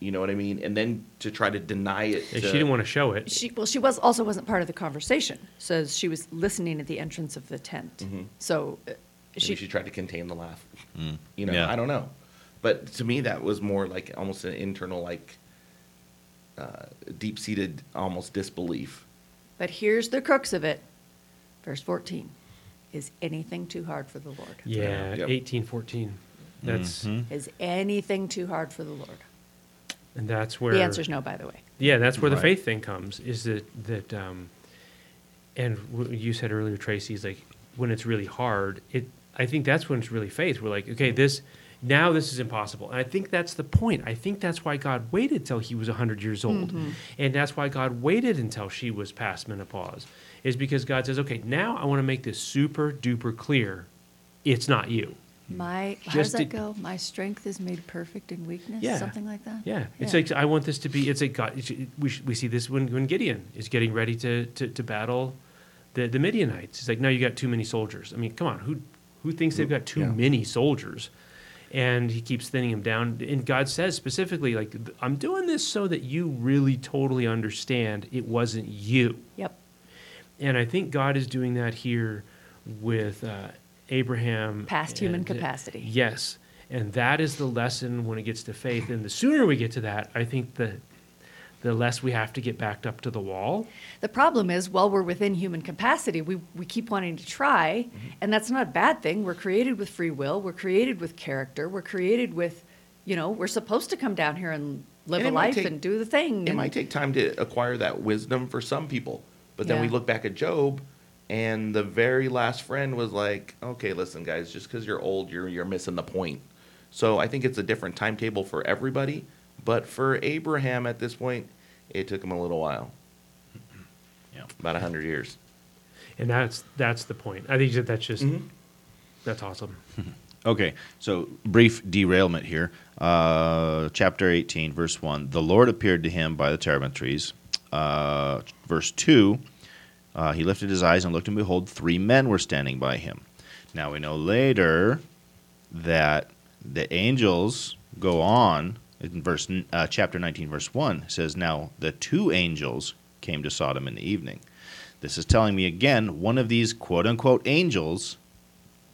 You know what I mean? And then to try to deny it. To- she didn't want to show it. She, well, she was, also wasn't part of the conversation, so she was listening at the entrance of the tent. Mhm. So uh, she, she tried to contain the laugh. You know, Yeah. I don't know. But to me, that was more like almost an internal, like uh, deep seated, almost disbelief. but here's the crux of it. Verse 14, is anything too hard for the Lord? Yeah, Yep. eighteen fourteen. That's Mhm. Is anything too hard for the Lord? And that's where The answer's no, by the way. Yeah, that's where the faith thing comes. Is that that um, and what you said earlier, Tracy, is like when it's really hard. It I think that's when it's really faith. We're like, okay, this now this is impossible, and I think that's the point. I think that's why God waited till he was hundred years old, and that's why God waited until she was past menopause, is because God says, okay, now I want to make this super duper clear. It's not you. My, how does that to- go? My strength is made perfect in weakness? Yeah. Something like that? Yeah, it's like I want this to be. It's like God. it's- We sh- we see this when when Gideon is getting ready to to, to battle the the Midianites. It's like no, you got too many soldiers. I mean, come on, who who thinks they've got too Yeah. many soldiers? And he keeps thinning them down. And God says specifically, like, I'm doing this so that you really totally understand it wasn't you. Yep. And I think God is doing that here with uh, Abraham. Past human and, uh, capacity. yes. And that is the lesson when it gets to faith. And the sooner we get to that, I think the, the less we have to get backed up to the wall. The problem is, while we're within human capacity, we, we keep wanting to try, Mm-hmm. and that's not a bad thing. We're created with free will, we're created with character, we're created with, you know, we're supposed to come down here and live And a life take- and do the thing. It and- might take time to acquire that wisdom for some people. But then we look back at Job, and the very last friend was like, okay, listen, guys, just because you're old, you're, you're missing the point. So I think it's a different timetable for everybody. But for Abraham at this point, it took him a little while Yeah. about 100 years. And that's, that's the point. I think that that's just, Mhm. that's awesome. Okay, so brief derailment here. Uh, chapter 18, verse 1. The Lord appeared to him by the terebinth trees. Uh, verse 2. Uh, he lifted his eyes and looked, and behold, three men were standing by him. Now we know later that the angels go on in verse uh, chapter 19, verse 1 says, Now the two angels came to Sodom in the evening. This is telling me again, one of these quote unquote angels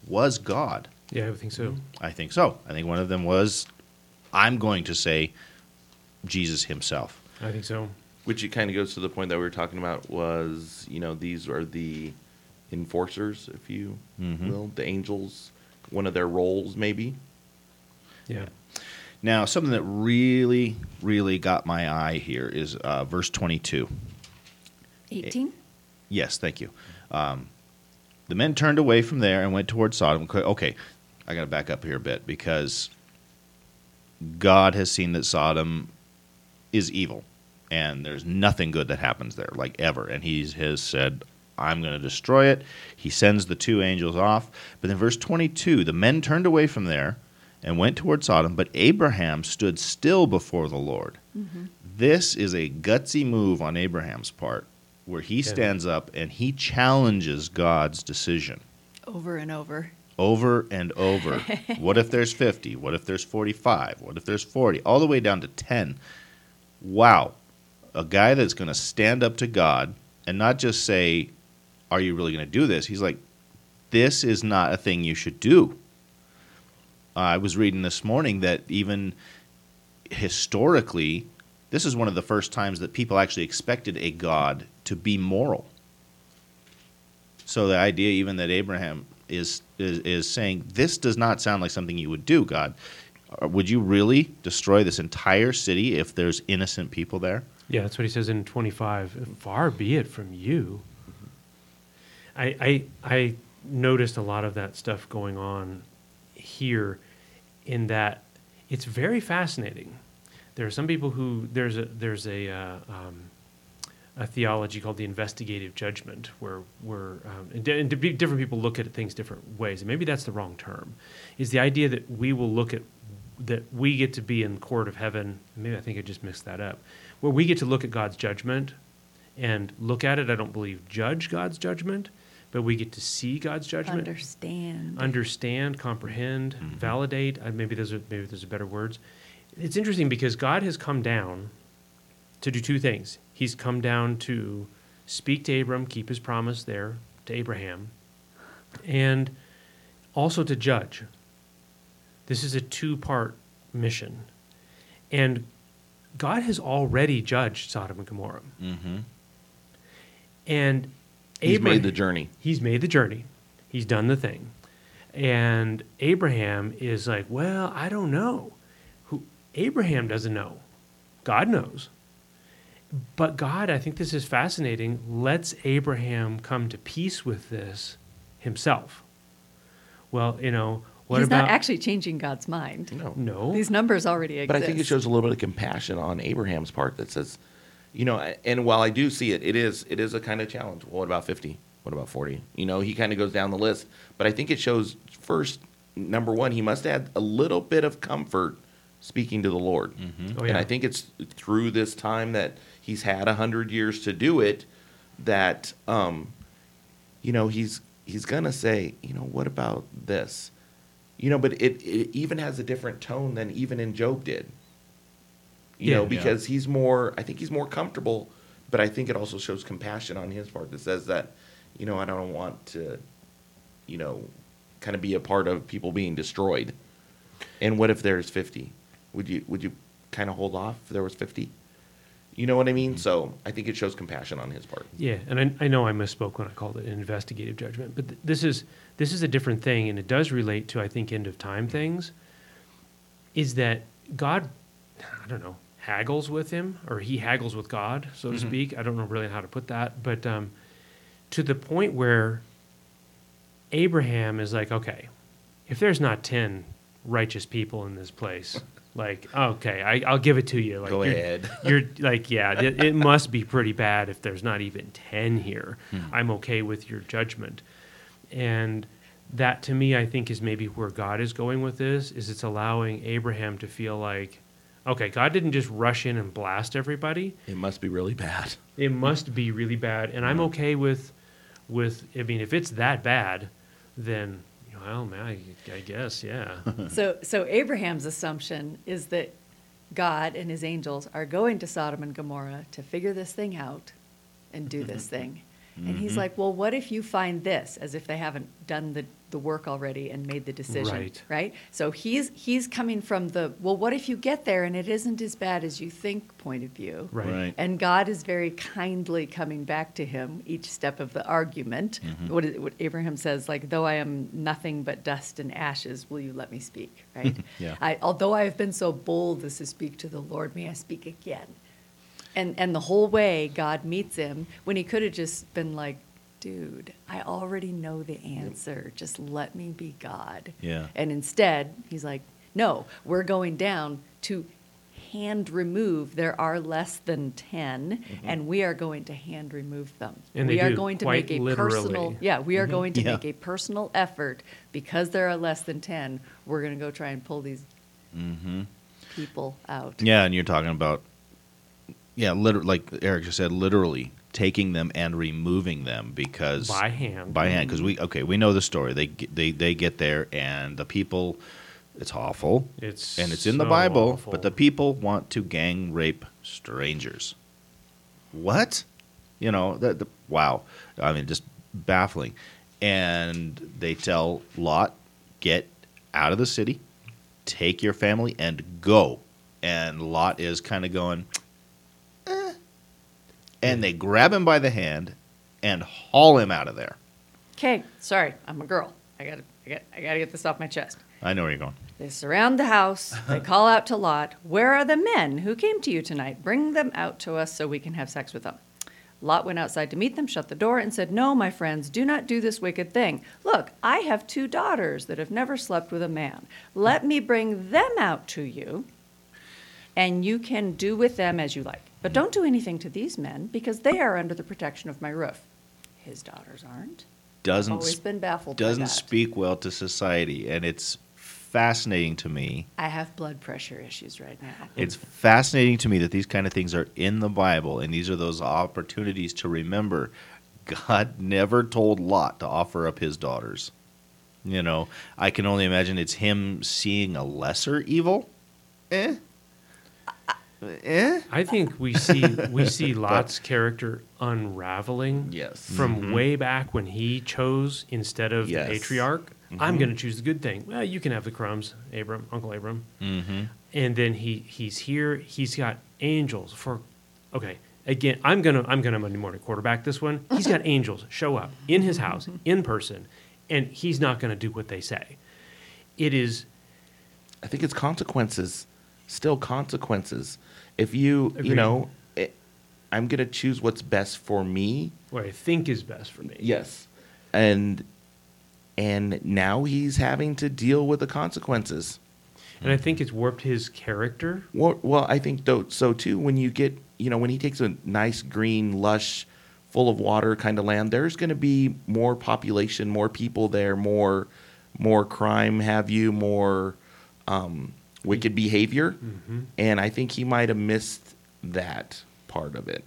was God. Yeah, I think so. I think so. I think one of them was, I'm going to say, Jesus himself. I think so. Which it kind of goes to the point that we were talking about was, you know, these are the enforcers, if you Mhm. will, the angels, one of their roles maybe. Yeah. Now, something that really, really got my eye here is uh, verse 22. 18? Yes, thank you. Um, the men turned away from there and went toward Sodom. Okay, Okay, I got to back up here a bit because God has seen that Sodom is evil and there's nothing good that happens there, like ever. And He has said, I'm going to destroy it. He sends the two angels off. But in verse 22 the men turned away from there and went toward Sodom, but Abraham stood still before the Lord. Mm-hmm. This is a gutsy move on Abraham's part where he stands up and he challenges God's decision Over and over. over and over. what if there's 50? What if there's 45? What if there's 40? All the way down to 10. Wow. A guy that's going to stand up to God and not just say, Are you really going to do this? He's like, This is not a thing you should do. I was reading this morning that even historically, this is one of the first times that people actually expected a God to be moral. So the idea, even that Abraham is is, is saying, this does not sound like something you would do, God. Uh, Would you really destroy this entire city if there's innocent people there? Yeah, that's what he says in 25. Far be it from you. I, I, I noticed a lot of that stuff going on here in that it's very fascinating. There are some people who, there's a, there's a, uh, um, a theology called the investigative judgment, where where um, and, di- and di- different people look at things different ways, and maybe that's the wrong term. Is the idea that we will look at that we get to be in court of heaven? Maybe I think I just mixed that up. Where we get to look at God's judgment and look at it. I don't believe judge God's judgment, but we get to see God's judgment, Understand. understand, comprehend, validate. Uh, maybe those are maybe those are better words. It's interesting because God has come down to do two things. He's come down to speak to Abram, keep his promise there to Abraham, and also to judge. This is a two-part mission, and God has already judged Sodom and Gomorrah, Mm-hmm. and He's Abraham- made the journey. He's made the journey. He's done the thing. And Abraham is like, well, I don't know. Who Abraham doesn't know. God knows. But God, I think this is fascinating, lets Abraham come to peace with this himself. Well, you know, what He's about not actually changing God's mind. No. No. These numbers already exist. But I think it shows a little bit of compassion on Abraham's part that says, you know, and while I do see it, it is it is a kind of challenge. What about 50? What about 40? You know, he kind of goes down the list. But I think it shows first, number one, he must add a little bit of comfort speaking to the Lord. Oh, And. I think it's through this time that he's had a hundred years to do it that um, you know, he's he's gonna say, you know, what about this? You know, but it, it even has a different tone than even in Job did. You Yeah. know, Yeah. because he's more I think he's more comfortable, but I think it also shows compassion on his part that says that, you know, I don't want to, you know, kind of be a part of people being destroyed. And what if there's fifty? Would you would you kind of hold off if there was fifty? You know what I mean? Mm-hmm. So I think it shows compassion on his part. Yeah, and I, I know I misspoke when I called it an investigative judgment, but th- this is this is a different thing, and it does relate to I think end of time mm-hmm. things. Is that God? I don't know haggles with him, or he haggles with God, so to mm-hmm. speak. I don't know really how to put that, but um, to the point where Abraham is like, okay, if there's not ten righteous people in this place, like, okay, I, I'll give it to you. Like, Go you're- ahead. you're like, yeah, it, it must be pretty bad if there's not even 10 here. Hmm. I'm okay with your judgment. And that to me, I think is maybe where God is going with this, is it's allowing Abraham to feel like, okay, God didn't just rush in and blast everybody. It must be really bad. It must be really bad. And I'm okay with, with, I mean, if it's that bad, then, well, man, I, I guess, yeah. So, so Abraham's assumption is that God and his angels are going to Sodom and Gomorrah to figure this thing out and do this thing. And he's mm-hmm. like, well, what if you find this? As if they haven't done the, the work already and made the decision. Right. Right? So he's he's coming from the, well, what if you get there and it isn't as bad as you think point of view. Right. Right. And God is very kindly coming back to him each step of the argument. Mm-hmm. What, is, what Abraham says, like, though I am nothing but dust and ashes, will you let me speak? Right? Yeah. I, although I have been so bold as to speak to the Lord, may I speak again? And and the whole way God meets him when he could have just been like, dude, I already know the answer. Just let me be God. Yeah. And instead, he's like, no, we're going down to hand remove. There are less than 10, and we are going to hand remove them. Mm-hmm. And they we are do, going to quite make a literally. personal, yeah, we are going to Yeah. make a personal effort because there are less than 10. We're going to go try and pull these Mm-hmm. people out. Yeah, and you're talking about, yeah, liter- like Eric just said, literally taking them and removing them because By hand. by hand. Because we okay, we know the story. They they they get there and the people, it's awful. It's and it's in the Bible, awful. but the people want to gang rape strangers. What? You know, that the, wow. I mean, just baffling. And they tell Lot, get out of the city, take your family, and go. And Lot is kind of going. And they grab him by the hand and haul him out of there. Okay, sorry, I'm a girl. I got to I got I got to get this off my chest. I know where you're going. They surround the house. They call out to Lot, Where are the men who came to you tonight? Bring them out to us so we can have sex with them. Lot went outside to meet them, shut the door, and said, No, my friends, do not do this wicked thing. Look, I have two daughters that have never slept with a man. Let me bring them out to you, and you can do with them as you like. But don't do anything to these men, because they are under the protection of my roof. His daughters aren't. Doesn't Always been baffled doesn't that. speak well to society, and it's fascinating to me. I have blood pressure issues right now. It's fascinating to me that these kind of things are in the Bible, and these are those opportunities to remember God never told Lot to offer up his daughters. You know, I can only imagine it's him seeing a lesser evil. Eh? Eh? I think we see we see Lot's character unraveling. Yes. From way back when he chose instead of Yes. the patriarch, I'm going to choose the good thing. Well, you can have the crumbs, Abram, Uncle Abram. Mm-hmm. And then he he's here. He's got angels for. Okay, again, I'm gonna I'm gonna Monday morning quarterback this one. He's got angels show up in his house in person, and he's not going to do what they say. It is I think it's consequences. Still consequences. If you, Agreed. you know, it, I'm going to choose what's best for me. what I think is best for me. Yes. And and now he's having to deal with the consequences. And I think it's warped his character. Well, well, I think though so too. When you get, you know, when he takes a nice green, lush, full of water kind of land, there's going to be more population, more people there, more, more crime, have you, more um, wicked behavior, Mm-hmm. and I think he might have missed that part of it.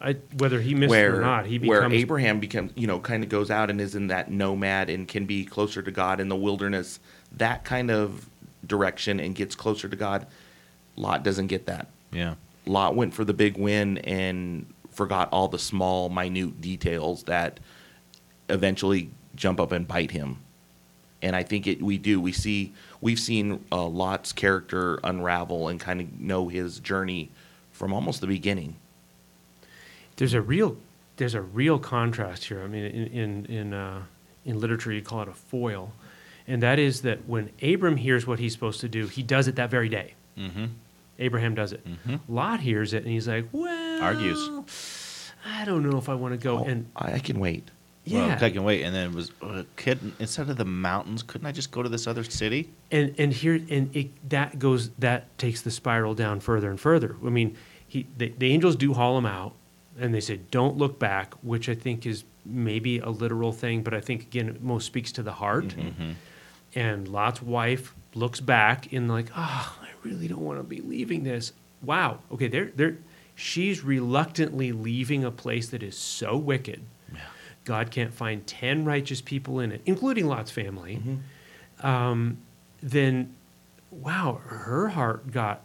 I, whether he missed where it or not, he where becomes Abraham becomes, you know, kind of goes out and is in that nomad and can be closer to God in the wilderness, that kind of direction, and gets closer to God. Lot doesn't get that. Yeah. Lot went for the big win and forgot all the small, minute details that eventually jump up and bite him. And I think it we do we see we've seen uh, Lot's character unravel and kind of know his journey from almost the beginning. there's a real there's a real contrast here. I mean, in in in, uh, in literature, you call it a foil, and that is that when Abram hears what he's supposed to do, he does it that very day. Mm-hmm. Abraham does it. Mhm. Lot hears it, and he's like, "Well, Argues. I don't know if I want to go." Oh, and I, I can wait. Yeah, Well, I can wait. And then it was, uh, couldn't, instead of the mountains, couldn't I just go to this other city? and and here and it, that goes that takes the spiral down further and further. I mean, he the, the angels do haul him out, and they say, "Don't look back," which I think is maybe a literal thing, but I think again it most speaks to the heart. Mm-hmm. And Lot's wife looks back and like, "Ah, I really don't want to be leaving this." Wow. Okay, they're they're she's reluctantly leaving a place that is so wicked. God can't find 10 righteous people in it, including Lot's family, um, then wow, her heart got,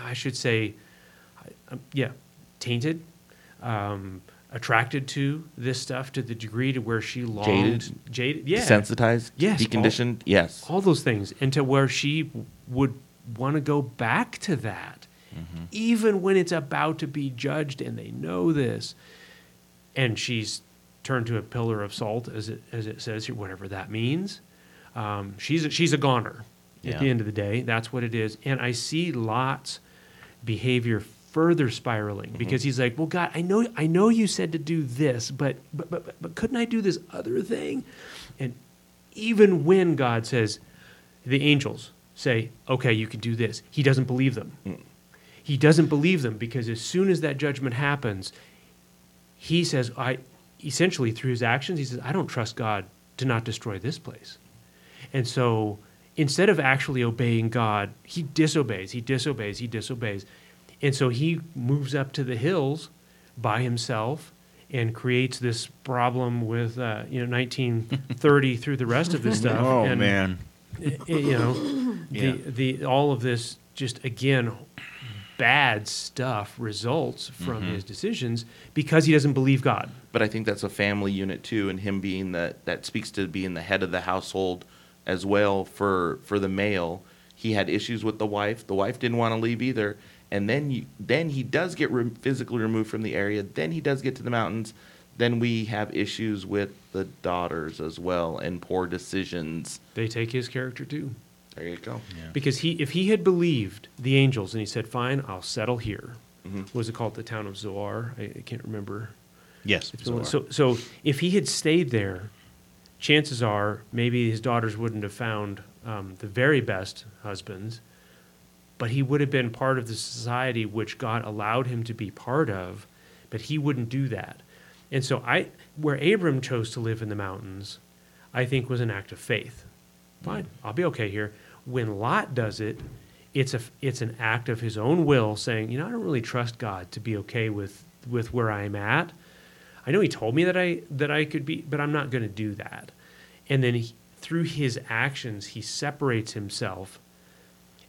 I should say, um, yeah, tainted, um, attracted to this stuff to the degree to where she longed. Jaded? Jaded, yeah. Desensitized, Yes, all- deconditioned, yes. All those things. And to where she would want to go back to that, even when it's about to be judged and they know this. And she's turned to a pillar of salt, as it, as it says here, whatever that means. Um, she's, a, she's a goner at the end of the day. That's what it is. And I see Lot's behavior further spiraling because he's like, "Well, God, I know, I know you said to do this, but, but, but, but, but couldn't I do this other thing?" And even when God says, the angels say, "Okay, you can do this," he doesn't believe them. He doesn't believe them because as soon as that judgment happens, he says, "I." Essentially, through his actions, he says, "I don't trust God to not destroy this place." And so instead of actually obeying God, he disobeys, he disobeys, he disobeys. And so he moves up to the hills by himself and creates this problem with, uh, you know, 1930 through the rest of this stuff. Oh, and, man. You know, Yeah. the, the, all of this just, again, bad stuff results from Mm-hmm. his decisions because he doesn't believe God. But I think that's a family unit too, and him being that that speaks to being the head of the household as well for for the male. He had issues with the wife. The wife didn't want to leave either, and then you, then he does get re- physically removed from the area. Then he does get to the mountains. Then we have issues with the daughters as well and poor decisions. They take his character too. There you go. Because he, if he had believed the angels and he said, "Fine, I'll settle here," Mhm. what was it called? The town of Zoar. I, I can't remember. Yes. It's the one- So, so if he had stayed there, chances are maybe his daughters wouldn't have found um, the very best husbands, but he would have been part of the society which God allowed him to be part of, but he wouldn't do that. And so I, where Abram chose to live in the mountains, I think was an act of faith. Fine, I'll be okay here. When Lot does it, it's a it's an act of his own will, saying, you know, I don't really trust God to be okay with with where I'm at. I know he told me that I that I could be, but I'm not going to do that. And then he, through his actions, he separates himself,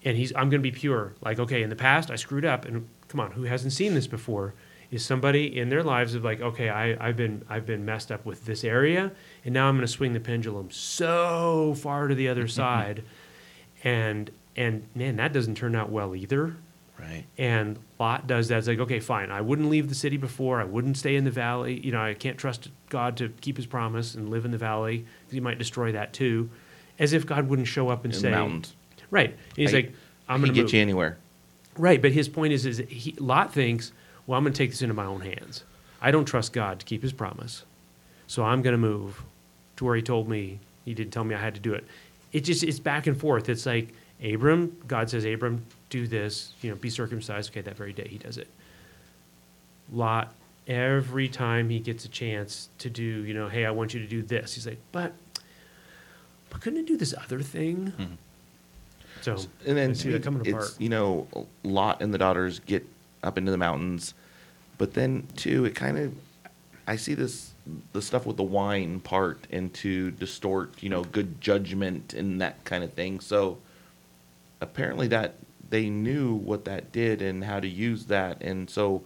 and he's I'm going to be pure. Like okay, in the past I screwed up, and come on, who hasn't seen this before? Is somebody in their lives of like okay, I I've been I've been messed up with this area, and now I'm going to swing the pendulum so far to the other side, and and man, that doesn't turn out well either. Right. And Lot does that. It's like, okay, fine. I wouldn't leave the city before. I wouldn't stay in the valley. You know, I can't trust God to keep his promise and live in the valley because he might destroy that too. As if God wouldn't show up and In say, mountains. right. And he's I- like, I'm going to get move. you anywhere. Right. But his point is, is he, Lot thinks, well, I'm going to take this into my own hands. I don't trust God to keep his promise. So I'm going to move to where he told me he didn't tell me I had to do it. It just, it's back and forth. It's like, Abram, God says, Abram, do this, you know, be circumcised. Okay, that very day he does it. Lot, every time he gets a chance to do, you know, hey, I want you to do this, he's like, but, but couldn't I do this other thing? Mm-hmm. So, And then see to that me, coming it's you know Lot and the daughters get up into the mountains, but then too it kind of I see this the stuff with the wine part and to distort you know good judgment and that kind of thing. So apparently that they knew what that did and how to use that, and so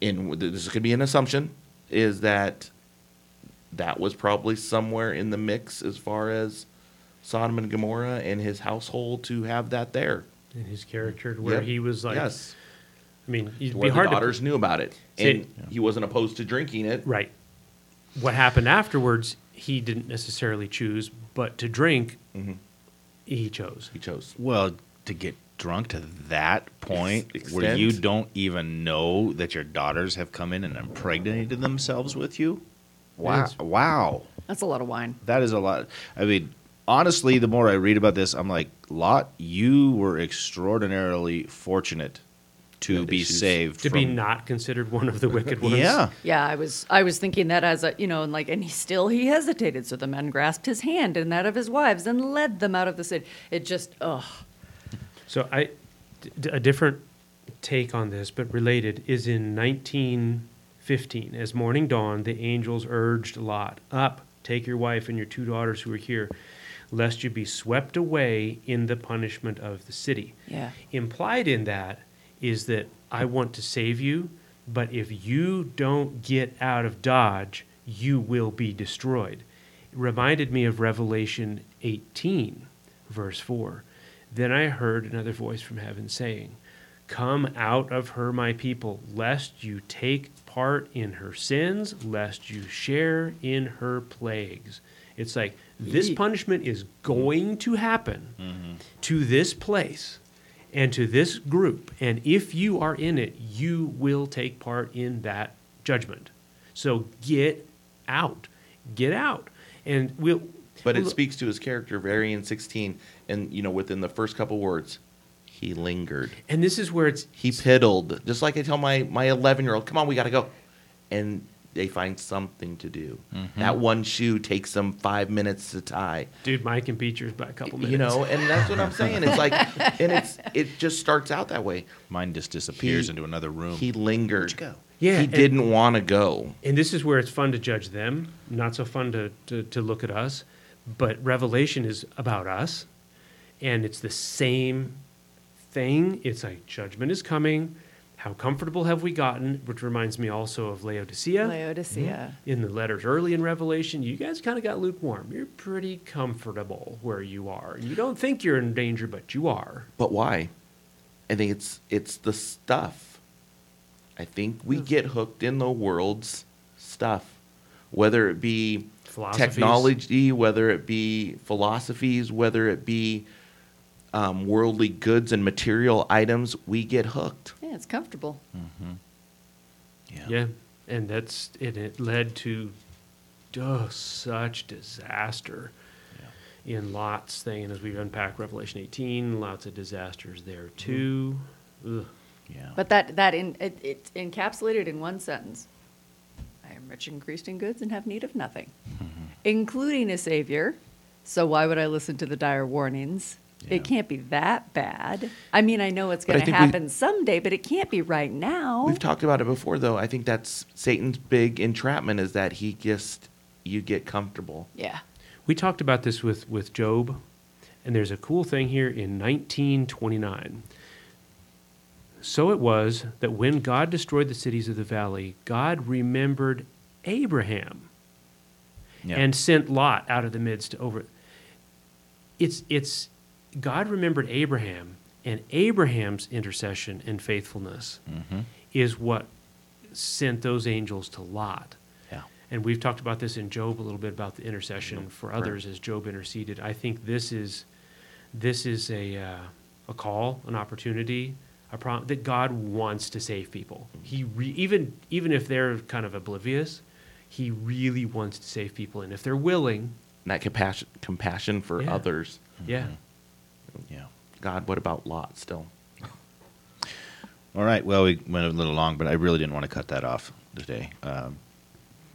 and this could be an assumption is that that was probably somewhere in the mix as far as Sodom and Gomorrah and his household to have that there. in his character where Yep. he was like, yes, I mean, it'd where be the hard daughters to knew about it, and he wasn't opposed to drinking it. right. What happened afterwards, he didn't necessarily choose, but to drink, Mhm. he chose. He chose. Well, to get drunk to that point Ex- where you don't even know that your daughters have come in and impregnated themselves with you. Wow. Yes. Wow. That's a lot of wine. That is a lot. I mean, honestly, the more I read about this, I'm like, Lot, you were extraordinarily fortunate to Yeah, be saved To from be not considered one of the wicked ones. Yeah. Yeah, I was I was thinking that as a you know, and like and he still he hesitated. So the men grasped his hand and that of his wives and led them out of the city. It just ugh. So I, d- d- a different take on this, but related, is in 1915. As morning dawned, the angels urged Lot, "Up, take your wife and your two daughters who are here, lest you be swept away in the punishment of the city." Yeah. Implied in that is that I want to save you, but if you don't get out of Dodge, you will be destroyed. It reminded me of Revelation 18, verse 4. Then I heard another voice from heaven saying, Come out of her, my people, lest you take part in her sins, lest you share in her plagues. It's like this punishment is going to happen mm-hmm. to this place and to this group. And if you are in it, you will take part in that judgment. So get out. Get out. And we'll. But it we'll- speaks to his character very in 16, and you know within the first couple words, he lingered. And this is where it's. He piddled, just like I tell my my 11 year old, "Come on, we got to go," and they find something to do. Mm-hmm. That one shoe takes them five minutes to tie. Dude, Mike can beat yours by a couple minutes. You know, and that's what I'm saying. It's like, and it's it just starts out that way. Mine just disappears He- into another room. He lingered. Where'd you go? Yeah, he and- didn't want to go. And this is where it's fun to judge them, not so fun to, to, to look at us. But Revelation is about us, and it's the same thing. It's like judgment is coming. How comfortable have we gotten? Which reminds me also of Laodicea. Laodicea. in the letters early in Revelation, you guys kind of got lukewarm. You're pretty comfortable where you are. You don't think you're in danger, but you are. But why? I think it's it's the stuff. I think we get hooked in the world's stuff, whether it be technology, whether it be philosophies, whether it be um, worldly goods and material items. We get hooked. Yeah, it's comfortable. Mm-hmm. yeah. Yeah, and that's and it led to oh, such disaster in Lot's thing. And as we unpack Revelation 18, lots of disasters there mm-hmm. too. Ugh. Yeah. But that that in it, it's encapsulated in one sentence. I am rich and increased in goods and have need of nothing, mm-hmm. including a savior. So why would I listen to the dire warnings It can't be that bad. I mean, I know it's going to think we- happen someday, but it can't be right now. We've talked about it before, though. I think that's Satan's big entrapment is that he just you get comfortable. yeah. We talked about this with, with Job, and there's a cool thing here in 1929. So it was that when God destroyed the cities of the valley, God remembered Abraham Yeah. and sent Lot out of the midst to over. It's it's God remembered Abraham, and Abraham's intercession and faithfulness Mhm. is what sent those angels to Lot. Yeah. And we've talked about this in Job a little bit about the intercession for Right. others as Job interceded. I think this is this is a uh, a call, an opportunity, a prom- that God wants to save people. He re- even even if they're kind of oblivious, he really wants to save people, and if they're willing, And that compassion, compassion for Yeah. others. yeah. Yeah. God, what about Lot still? All right. Well, we went a little long, but I really didn't want to cut that off today, um,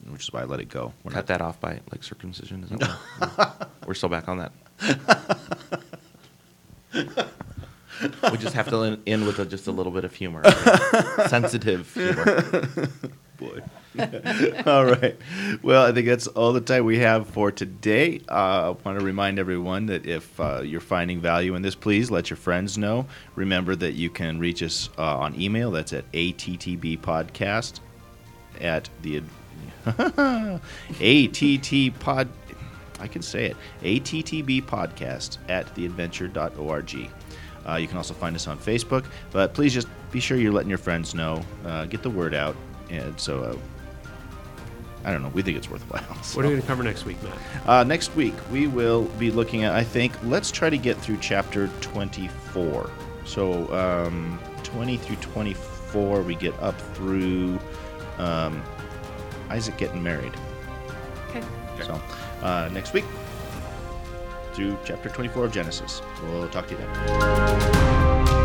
which is why I let it go. We're Cut not- that off by like circumcision. Is that what- We're still back on that. we just have to end with a, just a little bit of humor, okay? sensitive humor. boy. all right. Well, I think that's all the time we have for today. Uh, I want to remind everyone that if uh, you're finding value in this, please let your friends know. Remember that you can reach us uh, on email. That's at attbpodcast at the att pod. I can say it. attb podcast at theadventure.org. Uh, you can also find us on Facebook, but please just be sure you're letting your friends know. Uh, get the word out, and so uh, I don't know. We think it's worthwhile. so. What are we going to cover next week, Matt? Uh, next week, we will be looking at, I think, let's try to get through chapter 24. So, um, 20 through 24, we get up through um, Isaac getting married. Okay. So, uh, next week, through chapter 24 of Genesis. We'll talk to you then.